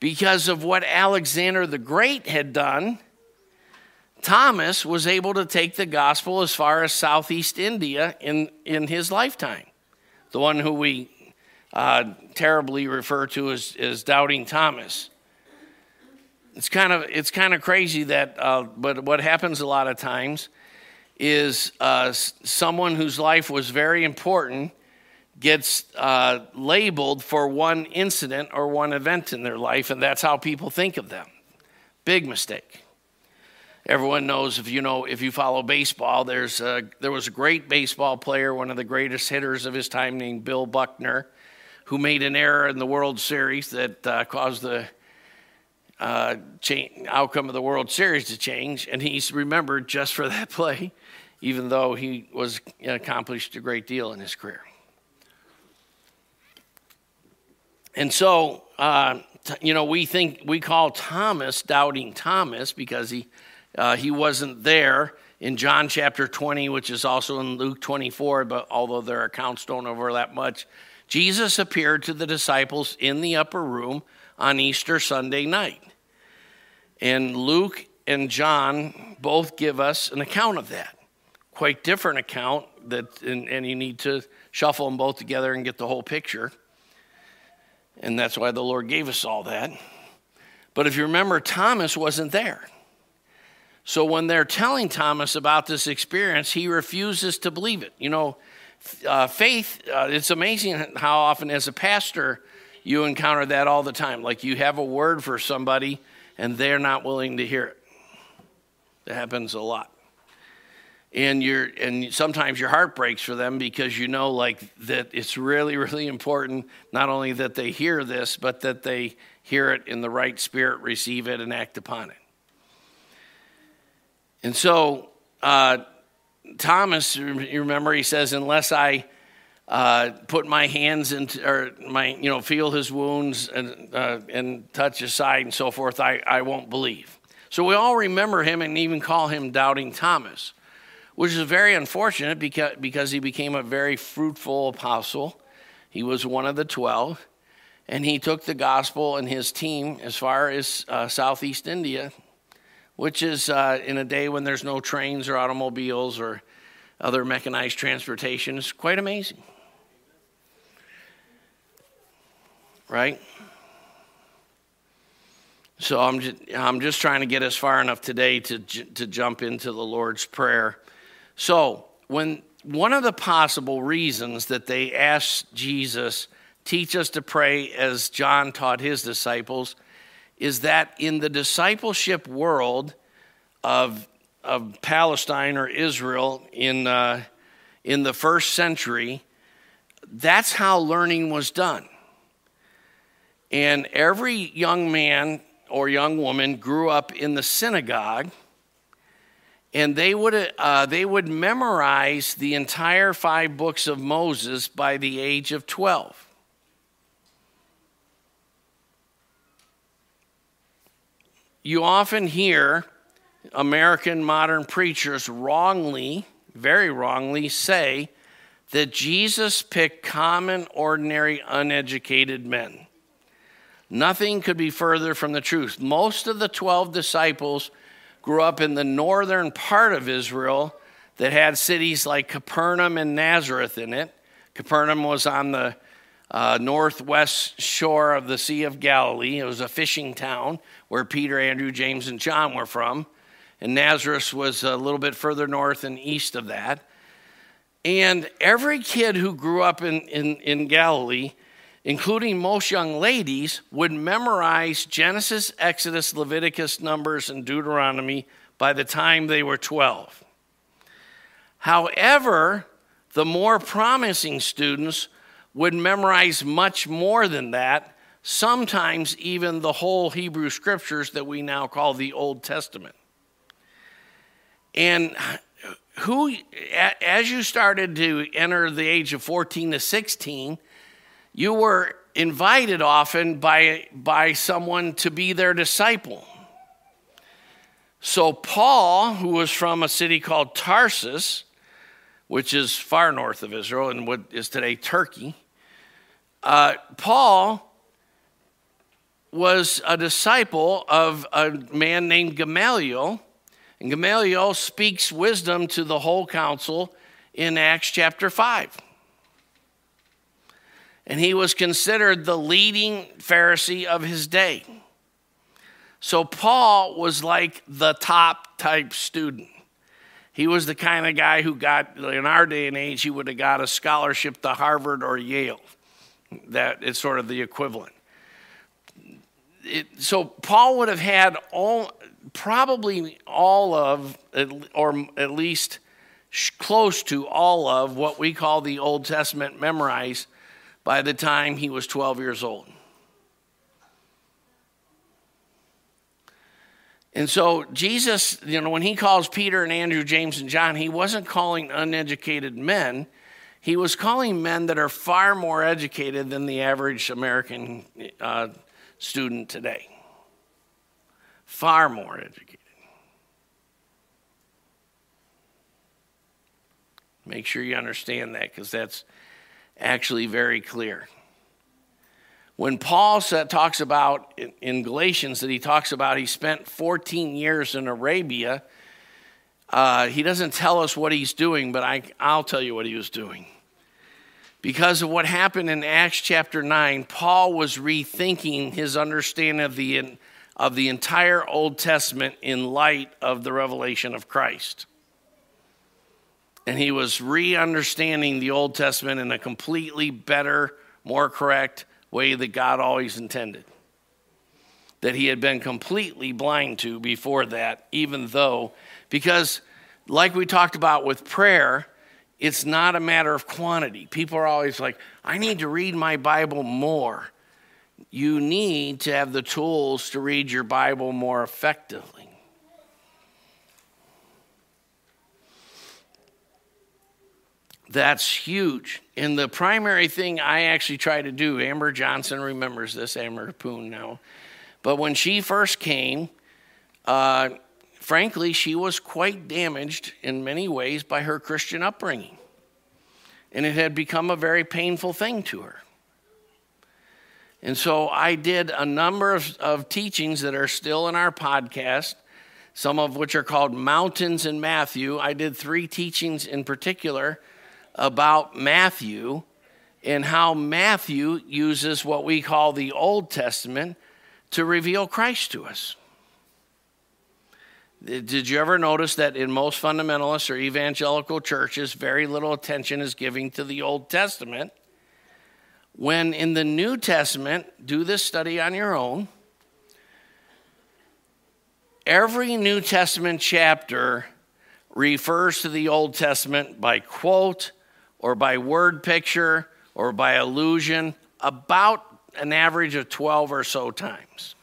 because of what Alexander the Great had done. Thomas was able to take the gospel as far as southeast India in, in his lifetime. The one who we uh, terribly refer to as, as Doubting Thomas it's kind of it's kind of crazy that uh, but what happens a lot of times is uh, someone whose life was very important gets uh, labeled for one incident or one event in their life and that's how people think of them. Big mistake. Everyone knows if you know if you follow baseball there's a, there was a great baseball player one of the greatest hitters of his time named bill buckner who made an error in the world series that uh, caused the uh, change, outcome of the World Series to change, and he's remembered just for that play, even though he was accomplished a great deal in his career. And so, uh, you know, we think we call Thomas doubting Thomas because he uh, he wasn't there in John chapter 20, which is also in Luke 24, but although their accounts don't overlap much, Jesus appeared to the disciples in the upper room on Easter Sunday night. And Luke and John both give us an account of that. Quite different account that and, and you need to shuffle them both together and get the whole picture. And that's why the Lord gave us all that. But if you remember, Thomas wasn't there. So when they're telling Thomas about this experience, he refuses to believe it. You know, uh, faith, uh, it's amazing how often as a pastor you encounter that all the time. Like you have a word for somebody and they're not willing to hear it. That happens a lot. And you're and sometimes your heart breaks for them because you know like that it's really, really important not only that they hear this, but that they hear it in the right spirit, receive it, and act upon it. And so uh, Thomas, you remember, he says, unless I uh, put my hands into, or my, you know, feel his wounds and, uh, and touch his side and so forth, I, I won't believe. So we all remember him and even call him Doubting Thomas, which is very unfortunate because, because he became a very fruitful apostle. He was one of the 12, and he took the gospel and his team as far as uh, Southeast India, which is uh, in a day when there's no trains or automobiles or other mechanized transportation. It's quite amazing. Right? So I'm just, I'm just trying to get us far enough today to, to jump into the Lord's Prayer. So, when one of the possible reasons that they asked Jesus, teach us to pray as John taught his disciples, is that in the discipleship world of, of Palestine or Israel in, uh, in the first century, that's how learning was done. And every young man or young woman grew up in the synagogue, and they would, uh, they would memorize the entire five books of Moses by the age of 12. You often hear American modern preachers wrongly, very wrongly, say that Jesus picked common, ordinary, uneducated men Nothing could be further from the truth. Most of the 12 disciples grew up in the northern part of Israel that had cities like Capernaum and Nazareth in it. Capernaum was on the uh, northwest shore of the Sea of Galilee. It was a fishing town where Peter, Andrew, James, and John were from. And Nazareth was a little bit further north and east of that. And every kid who grew up in, in, in Galilee including most young ladies, would memorize Genesis, Exodus, Leviticus, Numbers, and Deuteronomy by the time they were 12. However, the more promising students would memorize much more than that, sometimes even the whole Hebrew scriptures that we now call the Old Testament. And who, as you started to enter the age of 14 to 16, you were invited often by, by someone to be their disciple. So, Paul, who was from a city called Tarsus, which is far north of Israel and what is today Turkey, uh, Paul was a disciple of a man named Gamaliel. And Gamaliel speaks wisdom to the whole council in Acts chapter 5 and he was considered the leading Pharisee of his day. So Paul was like the top type student. He was the kind of guy who got, in our day and age, he would have got a scholarship to Harvard or Yale. That is sort of the equivalent. It, so Paul would have had all, probably all of, or at least close to all of what we call the Old Testament memorized by the time he was 12 years old. And so Jesus, you know, when he calls Peter and Andrew, James and John, he wasn't calling uneducated men. He was calling men that are far more educated than the average American uh, student today. Far more educated. Make sure you understand that because that's actually very clear. When Paul talks about in Galatians that he talks about he spent 14 years in Arabia, uh, he doesn't tell us what he's doing, but I, I'll tell you what he was doing. Because of what happened in Acts chapter 9, Paul was rethinking his understanding of the, of the entire Old Testament in light of the revelation of Christ and he was re understanding the Old Testament in a completely better, more correct way that God always intended. That he had been completely blind to before that, even though, because like we talked about with prayer, it's not a matter of quantity. People are always like, I need to read my Bible more. You need to have the tools to read your Bible more effectively. That's huge. And the primary thing I actually try to do, Amber Johnson remembers this, Amber Poon now. But when she first came, uh, frankly, she was quite damaged in many ways by her Christian upbringing. And it had become a very painful thing to her. And so I did a number of, of teachings that are still in our podcast, some of which are called Mountains in Matthew. I did three teachings in particular about Matthew and how Matthew uses what we call the Old Testament to reveal Christ to us. Did you ever notice that in most fundamentalist or evangelical churches, very little attention is given to the Old Testament? When in the New Testament, do this study on your own, every New Testament chapter refers to the Old Testament by quote or by word picture or by allusion about an average of 12 or so times.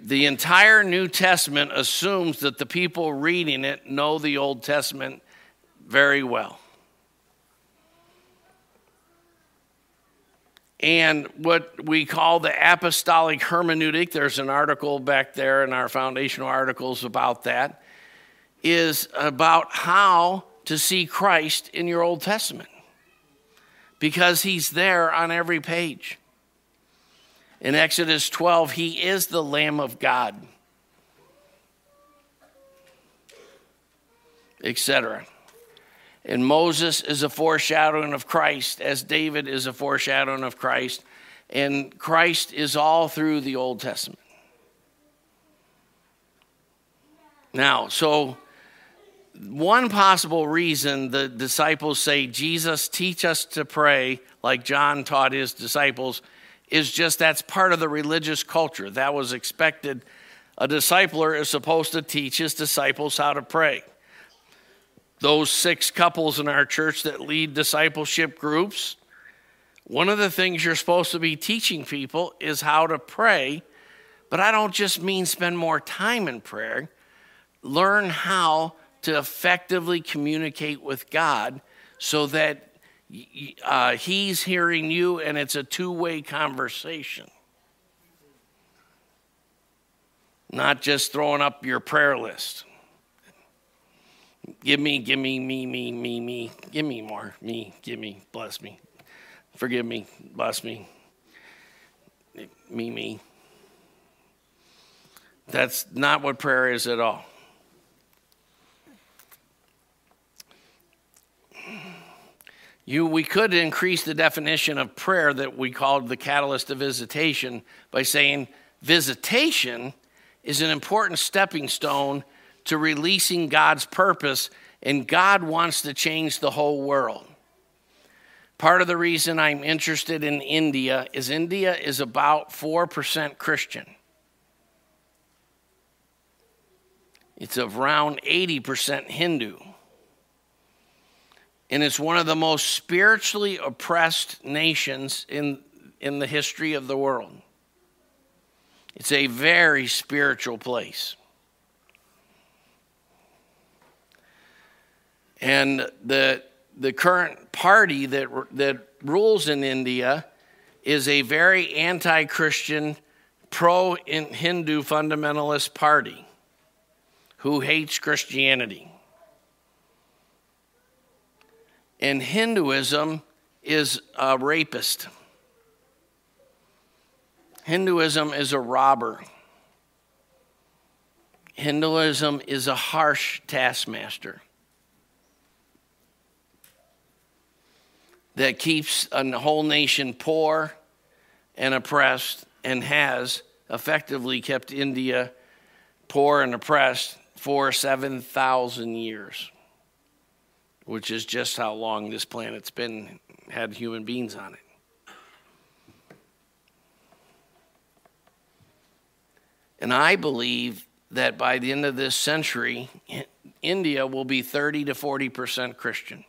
The entire New Testament assumes that the people reading it know the Old Testament very well. And what we call the apostolic hermeneutic, there's an article back there in our foundational articles about that, is about how to see Christ in your Old Testament because he's there on every page. In Exodus 12, he is the Lamb of God, etc. And Moses is a foreshadowing of Christ, as David is a foreshadowing of Christ. And Christ is all through the Old Testament. Now, so one possible reason the disciples say, Jesus, teach us to pray, like John taught his disciples, is just that's part of the religious culture. That was expected. A discipler is supposed to teach his disciples how to pray those six couples in our church that lead discipleship groups, one of the things you're supposed to be teaching people is how to pray. But I don't just mean spend more time in prayer. Learn how to effectively communicate with God so that uh, He's hearing you and it's a two way conversation. Not just throwing up your prayer list. Give me, give me, me, me, me, me. Give me more. Me, give me, bless me. Forgive me, bless me. Me, me. That's not what prayer is at all. You, we could increase the definition of prayer that we called the catalyst of visitation by saying visitation is an important stepping stone to releasing God's purpose, and God wants to change the whole world. Part of the reason I'm interested in India is India is about 4% Christian. It's around 80% Hindu. And it's one of the most spiritually oppressed nations in, in the history of the world. It's a very spiritual place. And the, the current party that, that rules in India is a very anti Christian, pro Hindu fundamentalist party who hates Christianity. And Hinduism is a rapist. Hinduism is a robber. Hinduism is a harsh taskmaster. that keeps a whole nation poor and oppressed and has effectively kept India poor and oppressed for 7,000 years, which is just how long this planet's been had human beings on it. And I believe that by the end of this century, India will be 30 to 40% Christian.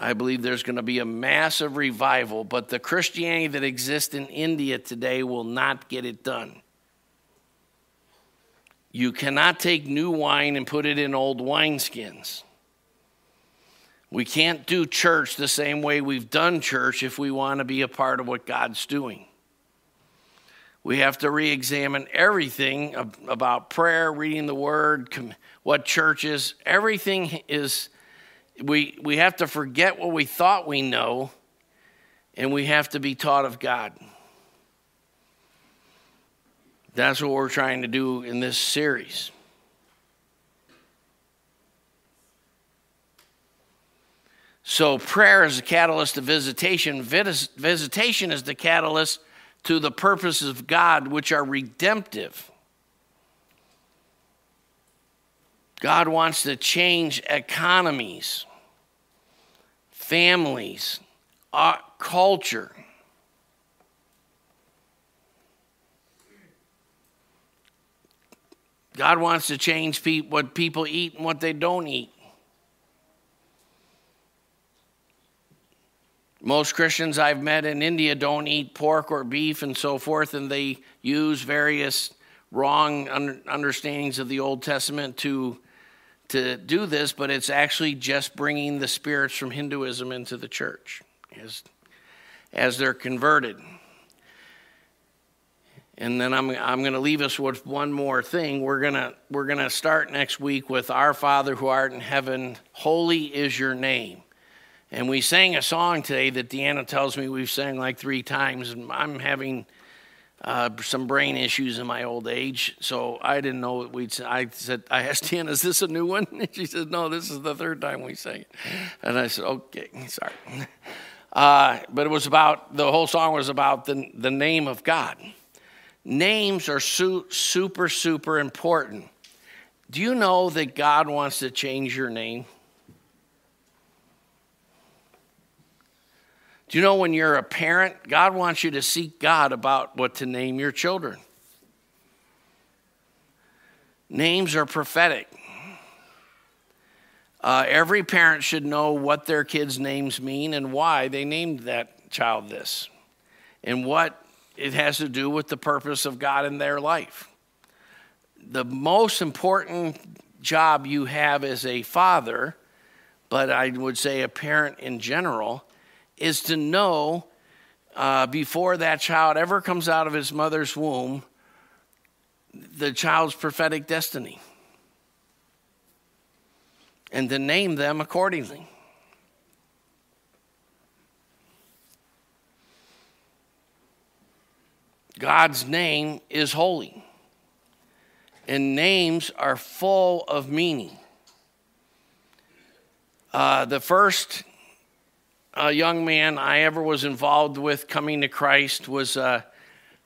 I believe there's going to be a massive revival, but the Christianity that exists in India today will not get it done. You cannot take new wine and put it in old wineskins. We can't do church the same way we've done church if we want to be a part of what God's doing. We have to re examine everything about prayer, reading the word, what church is. Everything is we, we have to forget what we thought we know, and we have to be taught of God. That's what we're trying to do in this series. So, prayer is the catalyst of visitation. Visitation is the catalyst to the purposes of God, which are redemptive. God wants to change economies, families, our culture. God wants to change pe- what people eat and what they don't eat. Most Christians I've met in India don't eat pork or beef and so forth, and they use various wrong understandings of the Old Testament to to do this, but it's actually just bringing the spirits from Hinduism into the church as, as they're converted. And then I'm, I'm going to leave us with one more thing. We're going we're going to start next week with Our Father who art in heaven, holy is your name. And we sang a song today that Deanna tells me we've sang like three times, and I'm having uh, some brain issues in my old age, so I didn't know what we'd. I said, I asked Deanna, "Is this a new one?" And she said, "No, this is the third time we sang it." And I said, "Okay, sorry." Uh, but it was about the whole song was about the the name of God. Names are su- super super important. Do you know that God wants to change your name? Do you know when you're a parent, God wants you to seek God about what to name your children? Names are prophetic. Uh, every parent should know what their kids' names mean and why they named that child this, and what it has to do with the purpose of God in their life. The most important job you have as a father, but I would say a parent in general, is to know uh, before that child ever comes out of his mother's womb the child's prophetic destiny and to name them accordingly. God's name is holy, and names are full of meaning. Uh, the first a young man I ever was involved with coming to Christ was uh,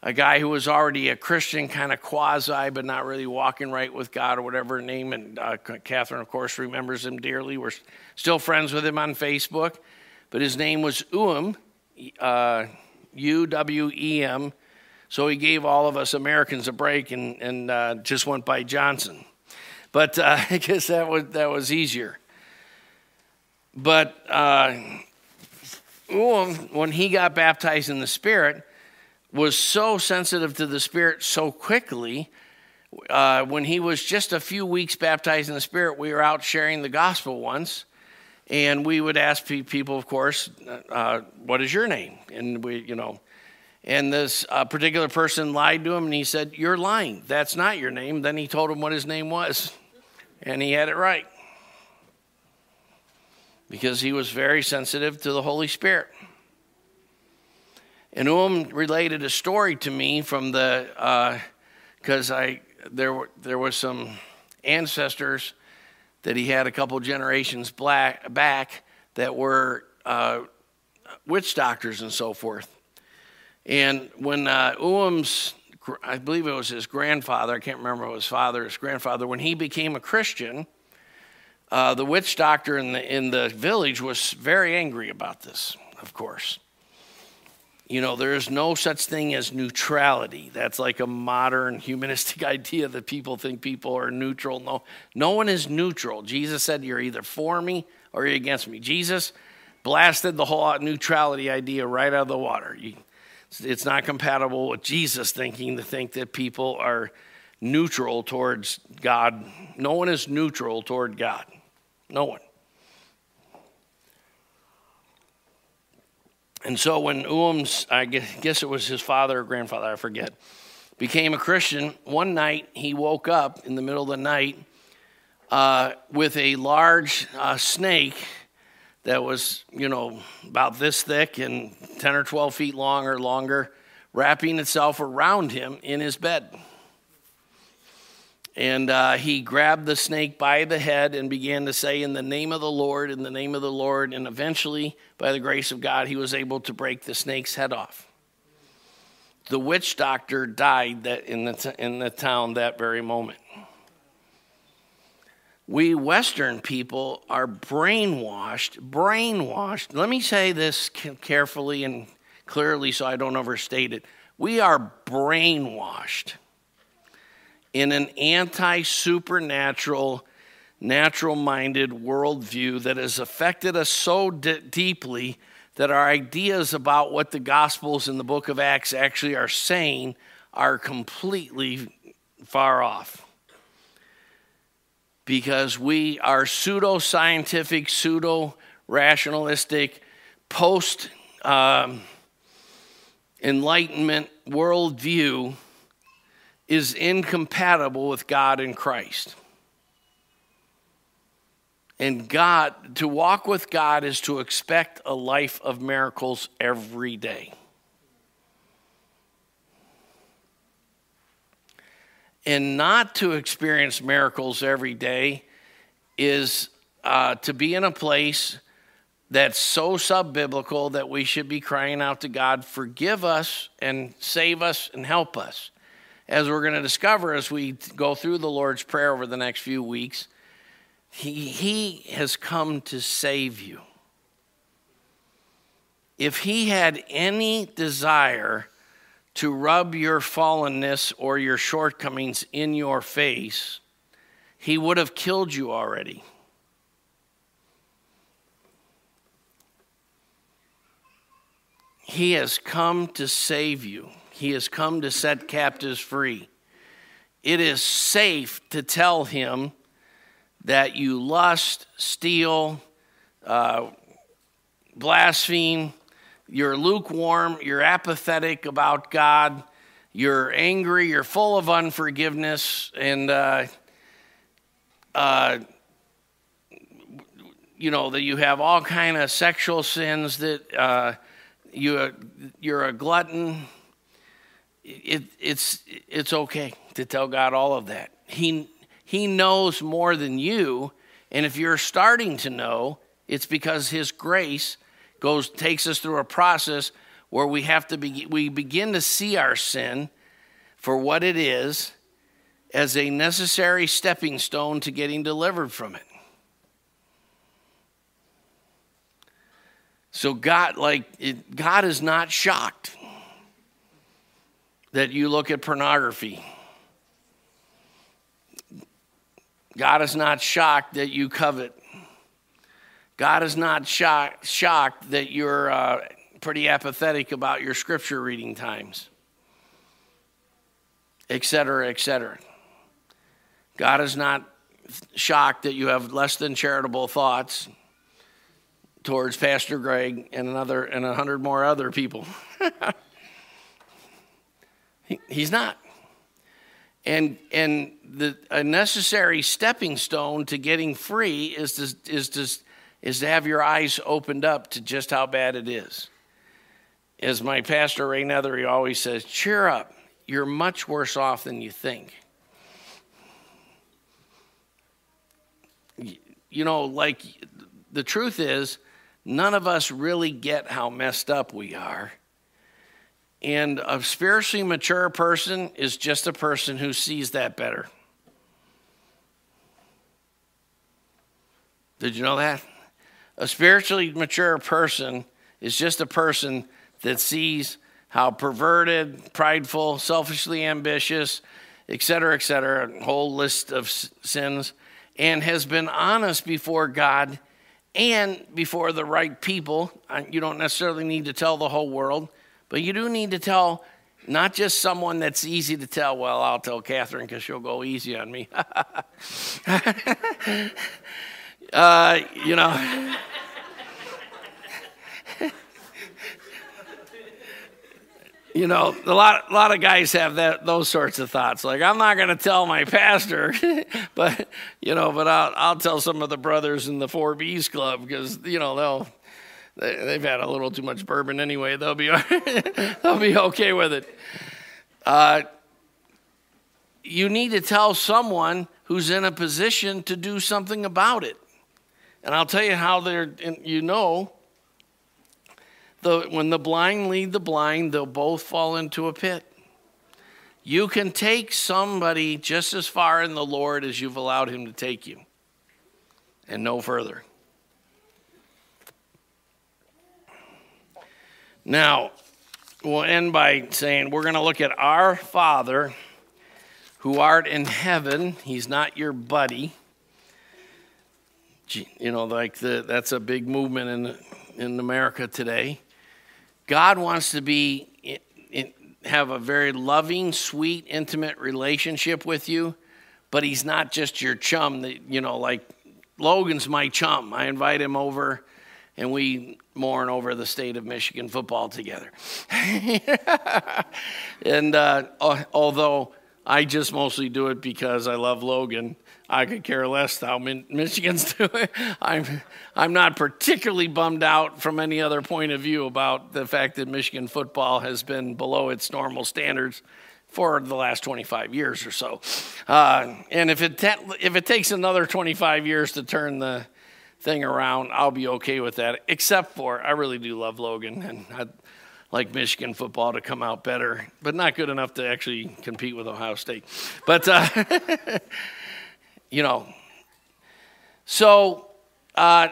a guy who was already a Christian, kind of quasi, but not really walking right with God or whatever name. And uh, Catherine, of course, remembers him dearly. We're still friends with him on Facebook. But his name was Uwem, uh, U W E M. So he gave all of us Americans a break and, and uh, just went by Johnson. But uh, I guess that was, that was easier. But uh, when he got baptized in the Spirit, was so sensitive to the Spirit so quickly. Uh, when he was just a few weeks baptized in the Spirit, we were out sharing the gospel once, and we would ask people, of course, uh, "What is your name?" And we, you know, and this uh, particular person lied to him, and he said, "You're lying. That's not your name." Then he told him what his name was, and he had it right because he was very sensitive to the Holy Spirit. And Uwem related a story to me from the, because uh, I there were there was some ancestors that he had a couple generations black, back that were uh, witch doctors and so forth. And when uh, I believe it was his grandfather, I can't remember his father, his grandfather, when he became a Christian, uh, the witch doctor in the, in the village was very angry about this, of course. You know, there is no such thing as neutrality. That's like a modern humanistic idea that people think people are neutral. No, no one is neutral. Jesus said, You're either for me or you're against me. Jesus blasted the whole neutrality idea right out of the water. It's not compatible with Jesus thinking to think that people are neutral towards God. No one is neutral toward God. No one. And so when Uwem's, I guess it was his father or grandfather, I forget, became a Christian, one night he woke up in the middle of the night uh, with a large uh, snake that was, you know, about this thick and 10 or 12 feet long or longer, wrapping itself around him in his bed. And uh, he grabbed the snake by the head and began to say, In the name of the Lord, in the name of the Lord. And eventually, by the grace of God, he was able to break the snake's head off. The witch doctor died that in, the t- in the town that very moment. We Western people are brainwashed, brainwashed. Let me say this carefully and clearly so I don't overstate it. We are brainwashed in an anti supernatural, natural minded worldview that has affected us so d- deeply that our ideas about what the Gospels in the book of Acts actually are saying are completely far off. Because we are pseudo scientific, pseudo rationalistic, post um, enlightenment worldview is incompatible with God and Christ. And God, to walk with God is to expect a life of miracles every day. And not to experience miracles every day is uh, to be in a place that's so sub biblical that we should be crying out to God, forgive us and save us and help us. As we're going to discover as we go through the Lord's Prayer over the next few weeks, he, he has come to save you. If he had any desire to rub your fallenness or your shortcomings in your face, he would have killed you already. He has come to save you. He has come to set captives free. It is safe to tell him that you lust, steal, uh, blaspheme, you're lukewarm, you're apathetic about God, you're angry, you're full of unforgiveness, and uh, uh, you know that you have all kind of sexual sins that uh, you you're a glutton. It, it's it's okay to tell God all of that. He he knows more than you. And if you're starting to know, it's because His grace goes takes us through a process where we have to be, we begin to see our sin for what it is as a necessary stepping stone to getting delivered from it. So God like it, God is not shocked that you look at pornography. God is not shocked that you covet. God is not shocked, shocked that you're uh, pretty apathetic about your scripture reading times, etc., etc. God is not shocked that you have less than charitable thoughts towards Pastor Greg and another and a hundred more other people. he, he's not and and the a necessary stepping stone to getting free is to is to is to have your eyes opened up to just how bad it is. As my pastor Ray Nethery always says, cheer up. You're much worse off than you think. You know, like the truth is, none of us really get how messed up we are. And a spiritually mature person is just a person who sees that better. Did you know that? A spiritually mature person is just a person that sees how perverted, prideful, selfishly ambitious, et cetera, et cetera, a whole list of sins, and has been honest before God and before the right people. You don't necessarily need to tell the whole world but you do need to tell not just someone that's easy to tell, well, I'll tell Catherine because she'll go easy on me. uh, you know. you know, a lot, a lot of guys have that those sorts of thoughts. Like, I'm not going to tell my pastor, but you know, but I'll, I'll tell some of the brothers in the Four B's Club because you know they'll they, have had a little too much bourbon anyway. They'll be, they'll be okay with it. Uh, you need to tell someone who's in a position to do something about it. And I'll tell you how they're, you know, the, when the blind lead the blind, they'll both fall into a pit. You can take somebody just as far in the Lord as you've allowed him to take you, and no further. Now, we'll end by saying we're going to look at our Father who art in heaven. He's not your buddy. You know, like the, that's a big movement in, in America today. God wants to be in, in, have a very loving, sweet, intimate relationship with you, but he's not just your chum that, you know, like Logan's my chum. I invite him over and we mourn over the state of Michigan football together. and uh, although I just mostly do it because I love Logan. I could care less how Michigan's doing. I'm, I'm not particularly bummed out from any other point of view about the fact that Michigan football has been below its normal standards for the last 25 years or so. Uh, and if it, if it takes another 25 years to turn the thing around, I'll be okay with that, except for I really do love Logan and I'd like Michigan football to come out better, but not good enough to actually compete with Ohio State. But, uh, you know, so uh,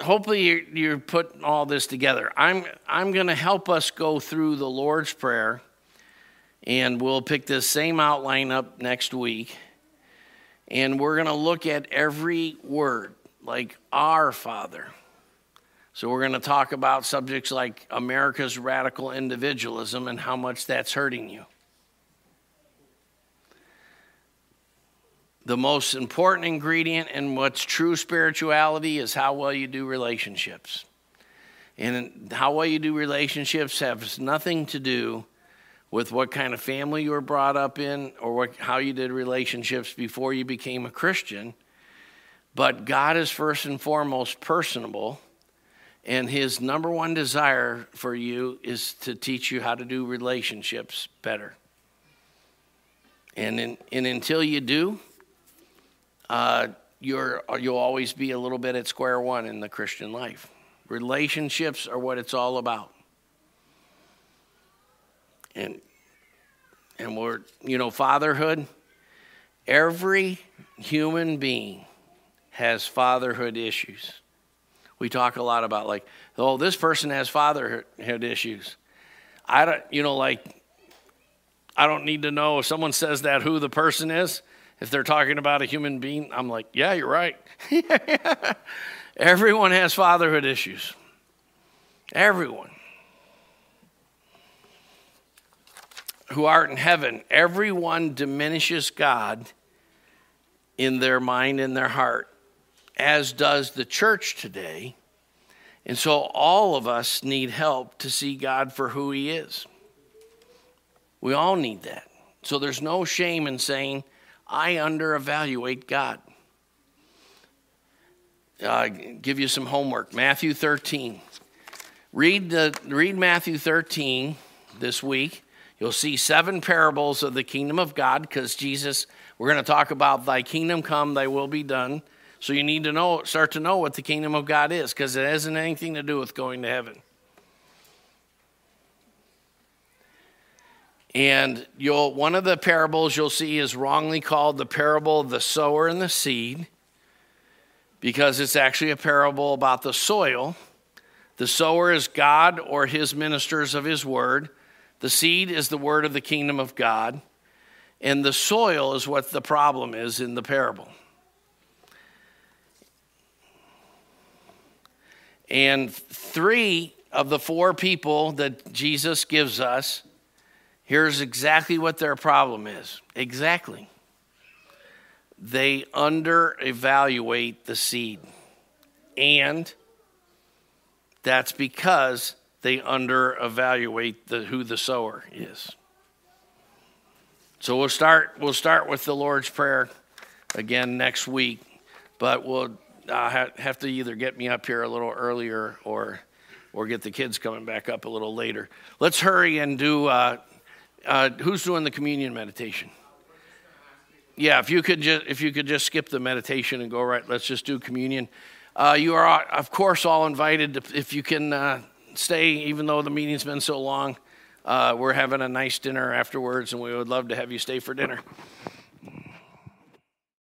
hopefully you're, you're putting all this together. I'm, I'm going to help us go through the Lord's Prayer and we'll pick this same outline up next week. And we're going to look at every word, like our Father. So we're going to talk about subjects like America's radical individualism and how much that's hurting you. The most important ingredient in what's true spirituality is how well you do relationships. And how well you do relationships has nothing to do with what kind of family you were brought up in or what, how you did relationships before you became a Christian. But God is first and foremost personable, and His number one desire for you is to teach you how to do relationships better. And, in, and until you do, uh, you're, you'll always be a little bit at square one in the Christian life. Relationships are what it's all about and and we're you know fatherhood every human being has fatherhood issues. We talk a lot about like oh this person has fatherhood issues. I don't you know like i don't need to know. If someone says that who the person is if they're talking about a human being i'm like yeah you're right. Everyone has fatherhood issues. Everyone. Who art in heaven, everyone diminishes God in their mind and their heart, as does the church today. And so all of us need help to see God for who He is. We all need that. So there's no shame in saying, I underevaluate God. Uh, give you some homework. Matthew 13. Read, the, read Matthew 13 this week You'll see seven parables of the kingdom of God because Jesus, we're going to talk about thy kingdom come, thy will be done. So you need to know, start to know what the kingdom of God is because it hasn't anything to do with going to heaven. And you'll one of the parables you'll see is wrongly called the parable of the sower and the seed because it's actually a parable about the soil. The sower is God or his ministers of his word. The seed is the word of the kingdom of God, and the soil is what the problem is in the parable. And three of the four people that Jesus gives us, here's exactly what their problem is. Exactly. They under evaluate the seed. And that's because they under evaluate the, who the sower is. So we'll start, we'll start with the Lord's Prayer again next week, but we'll uh, have to either get me up here a little earlier or, or get the kids coming back up a little later. Let's hurry and do, uh, uh, who's doing the communion meditation? Yeah, if you could just if you could just skip the meditation and go right, let's just do communion. Uh, you are of course all invited to, if you can uh, stay, even though the meeting's been so long. Uh, we're having a nice dinner afterwards, and we would love to have you stay for dinner.